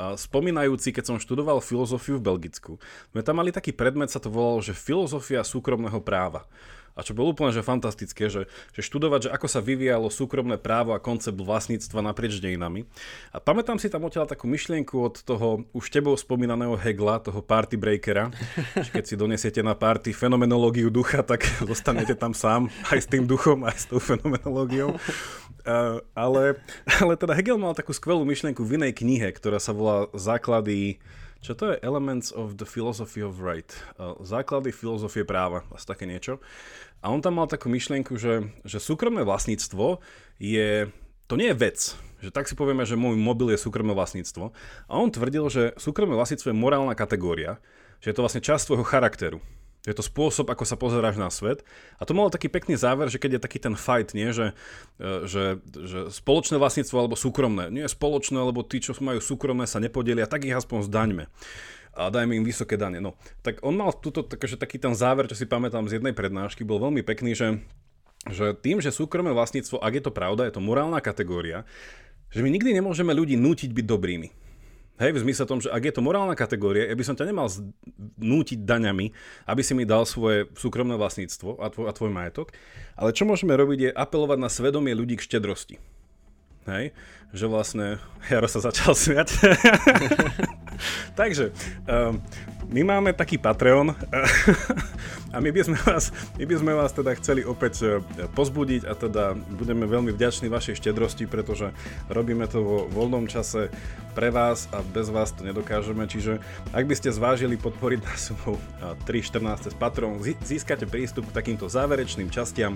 a spomínajúci, keď som študoval filozofiu v Belgicku. My tam mali taký predmet, sa to volalo, že filozofia súkromného práva. A čo bolo úplne že fantastické, že, že študovať, že ako sa vyvíjalo súkromné právo a koncept vlastníctva naprieč dejinami. A pamätám si tam odtiaľ takú myšlienku od toho už tebou spomínaného Hegla, toho party breakera. že keď si donesiete na party fenomenológiu ducha, tak *laughs* zostanete tam sám aj s tým duchom, aj s tou fenomenológiou. Ale, ale teda Hegel mal takú skvelú myšlienku v inej knihe, ktorá sa volá Základy čo to je Elements of the Philosophy of Right, základy filozofie práva, asi také niečo. A on tam mal takú myšlienku, že, že súkromné vlastníctvo je, to nie je vec, že tak si povieme, že môj mobil je súkromné vlastníctvo. A on tvrdil, že súkromné vlastníctvo je morálna kategória, že je to vlastne časť tvojho charakteru. Je to spôsob, ako sa pozeráš na svet. A to malo taký pekný záver, že keď je taký ten fight, nie, že, e, že, že spoločné vlastníctvo alebo súkromné. Nie spoločné, lebo tí, čo majú súkromné, sa nepodelia, tak ich aspoň zdaňme a dajme im vysoké dane. No, tak on mal tuto, takže taký ten záver, čo si pamätám z jednej prednášky, bol veľmi pekný, že, že tým, že súkromné vlastníctvo, ak je to pravda, je to morálna kategória, že my nikdy nemôžeme ľudí nútiť byť dobrými. Hej, v zmysle tom, že ak je to morálna kategória, ja by som ťa nemal nútiť daňami, aby si mi dal svoje súkromné vlastníctvo a tvoj, a tvoj majetok, ale čo môžeme robiť je apelovať na svedomie ľudí k štedrosti. Hej, že vlastne, *laughs* Jaro sa začal smiať. *laughs* Takže, um, my máme taký Patreon *laughs* a my by, sme vás, my by sme vás teda chceli opäť e, pozbudiť a teda budeme veľmi vďační vašej štedrosti, pretože robíme to vo voľnom čase pre vás a bez vás to nedokážeme, čiže ak by ste zvážili podporiť na sumu 3.14 s Patreon, získate prístup k takýmto záverečným častiam.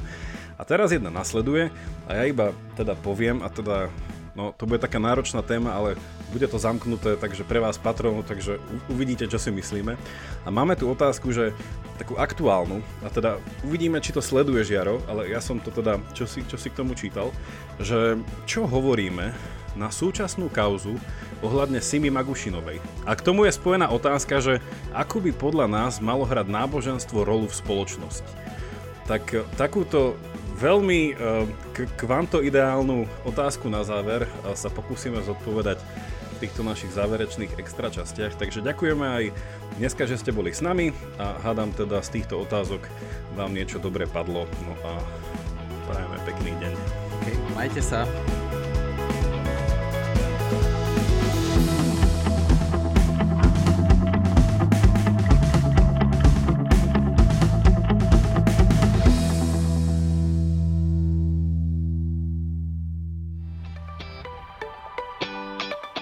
A teraz jedna nasleduje a ja iba teda poviem a teda No, to bude taká náročná téma, ale bude to zamknuté, takže pre vás patronov, takže uvidíte, čo si myslíme. A máme tu otázku, že takú aktuálnu, a teda uvidíme, či to sleduješ, Jaro, ale ja som to teda, čo si, čo si k tomu čítal, že čo hovoríme na súčasnú kauzu ohľadne Simi Magušinovej. A k tomu je spojená otázka, že ako by podľa nás malo hrať náboženstvo rolu v spoločnosti. Tak takúto veľmi eh, k- kvantoideálnu otázku na záver sa pokúsime zodpovedať týchto našich záverečných extra častiach. Takže ďakujeme aj dneska, že ste boli s nami a hádam teda z týchto otázok vám niečo dobre padlo. No a prajeme pekný deň. Okay, majte sa.